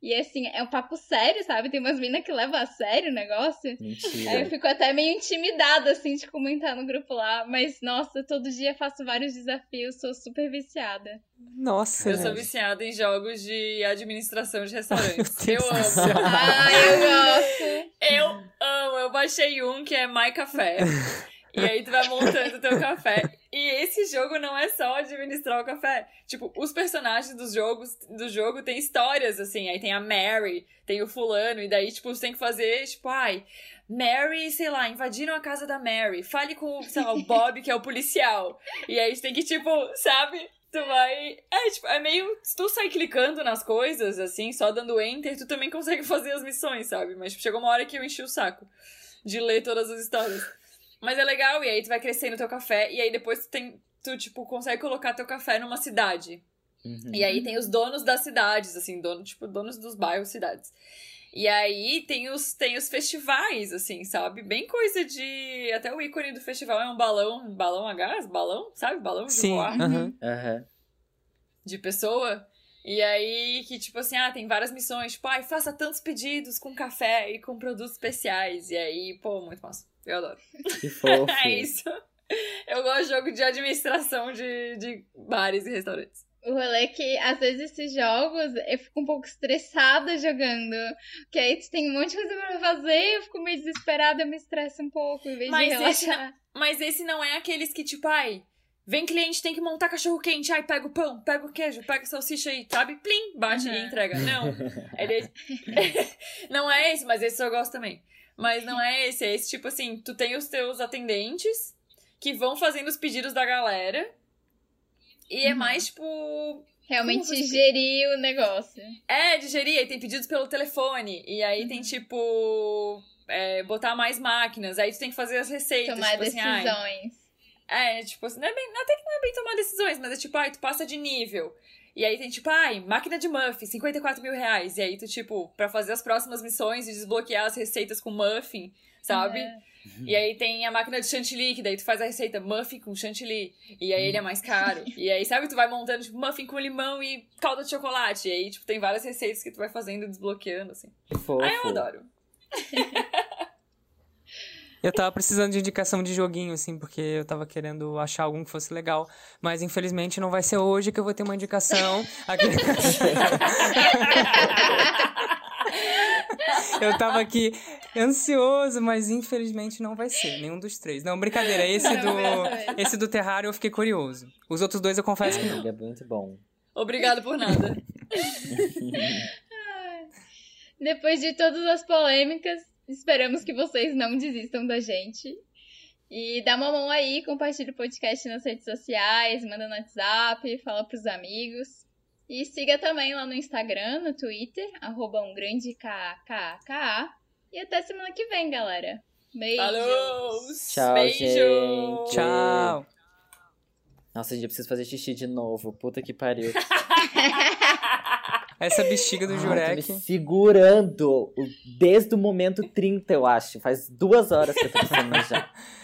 E assim, é um papo sério, sabe? Tem umas minas que levam a sério o negócio. Mentira. Aí eu fico até meio intimidada, assim, de comentar no grupo lá. Mas, nossa, todo dia faço vários desafios, sou super viciada. Nossa, Eu sou gente. viciada em jogos de administração de restaurantes. Eu amo. Ai, eu gosto. Eu amo. Eu baixei um que é My Café. [laughs] E aí tu vai montando o teu café. E esse jogo não é só administrar o café. Tipo, os personagens dos jogos do jogo têm histórias, assim. Aí tem a Mary, tem o fulano, e daí, tipo, você tem que fazer, tipo, ai, Mary, sei lá, invadiram a casa da Mary. Fale com, sei lá, o Bob, que é o policial. E aí você tem que, tipo, sabe? Tu vai. É, tipo, é meio. Se tu sai clicando nas coisas, assim, só dando enter, tu também consegue [laughs] fazer as missões, sabe? Mas tipo, chegou uma hora que eu enchi o saco de ler todas as histórias. Mas é legal, e aí tu vai crescendo teu café, e aí depois tu tem. Tu, tipo, consegue colocar teu café numa cidade. Uhum. E aí tem os donos das cidades, assim, dono, tipo, donos dos bairros, cidades. E aí tem os, tem os festivais, assim, sabe? Bem coisa de. Até o ícone do festival é um balão, um balão a gás, balão, sabe? Balão de Sim, voar aham. Aham. de pessoa. E aí, que tipo assim, ah, tem várias missões, tipo, ai, faça tantos pedidos com café e com produtos especiais. E aí, pô, muito massa. Eu adoro. Que fofo. [laughs] é isso. Eu gosto de jogo de administração de, de bares e restaurantes. O rolê é que, às vezes, esses jogos eu fico um pouco estressada jogando. Porque aí tu tem um monte de coisa pra fazer, eu fico meio desesperada, eu me estresso um pouco, em vez Mas de esse, relaxar. não, mas esse não é aqueles que, tipo, ai, vem cliente, tem que montar cachorro quente, ai, pega o pão, pega o queijo, pega a salsicha aí, sabe? Plim, bate e Uhum. entrega. Não. [laughs] Ele é- [laughs] não é esse, mas esse eu gosto também. Mas não é esse, é esse tipo assim, tu tem os teus atendentes que vão fazendo os pedidos da galera. E é mais, tipo, Realmente você- gerir o negócio. é, digerir, aí tem pedidos pelo telefone. E aí Uhum. tem, tipo, é, botar mais máquinas. Aí tu tem que fazer as receitas. Tomar tipo assim, ai, decisões. é, tipo, assim, não é bem, até que não é bem tomar decisões, mas é tipo, ai, tu passa de nível. E aí tem tipo, ai, máquina de muffin, 54 mil reais. E aí tu, tipo, pra fazer as próximas missões e desbloquear as receitas com muffin, sabe? É. E aí tem a máquina de chantilly, que daí tu faz a receita muffin com chantilly. E aí ele é mais caro. e aí, sabe, tu vai montando, tipo, muffin com limão e calda de chocolate. E aí, tipo, tem várias receitas que tu vai fazendo e desbloqueando, assim. Que fofo. Ai, eu adoro. [laughs] Eu tava precisando de indicação de joguinho, assim, porque eu tava querendo achar algum que fosse legal. Mas infelizmente não vai ser hoje que eu vou ter uma indicação. Aqui- [laughs] eu tava aqui ansioso, mas infelizmente não vai ser nenhum dos três. Não, brincadeira, esse do, esse do Terrário eu fiquei curioso. Os outros dois eu confesso que não. Ele é muito bom. Obrigado por nada. [laughs] Depois de todas as polêmicas, esperamos que vocês não desistam da gente. E dá uma mão aí, compartilha o podcast nas redes sociais, manda no WhatsApp, fala pros amigos. E siga também lá no Instagram, no Twitter, arroba um grande KKKA. E até semana que vem, galera. Beijo! Falou! Tchau, Beijo! gente. Tchau! Nossa, gente, eu preciso fazer xixi de novo. Puta que pariu. [laughs] Essa bexiga do Jurek. tô me segurando desde o momento 30, eu acho. Faz duas horas que eu tô pensando já. [laughs]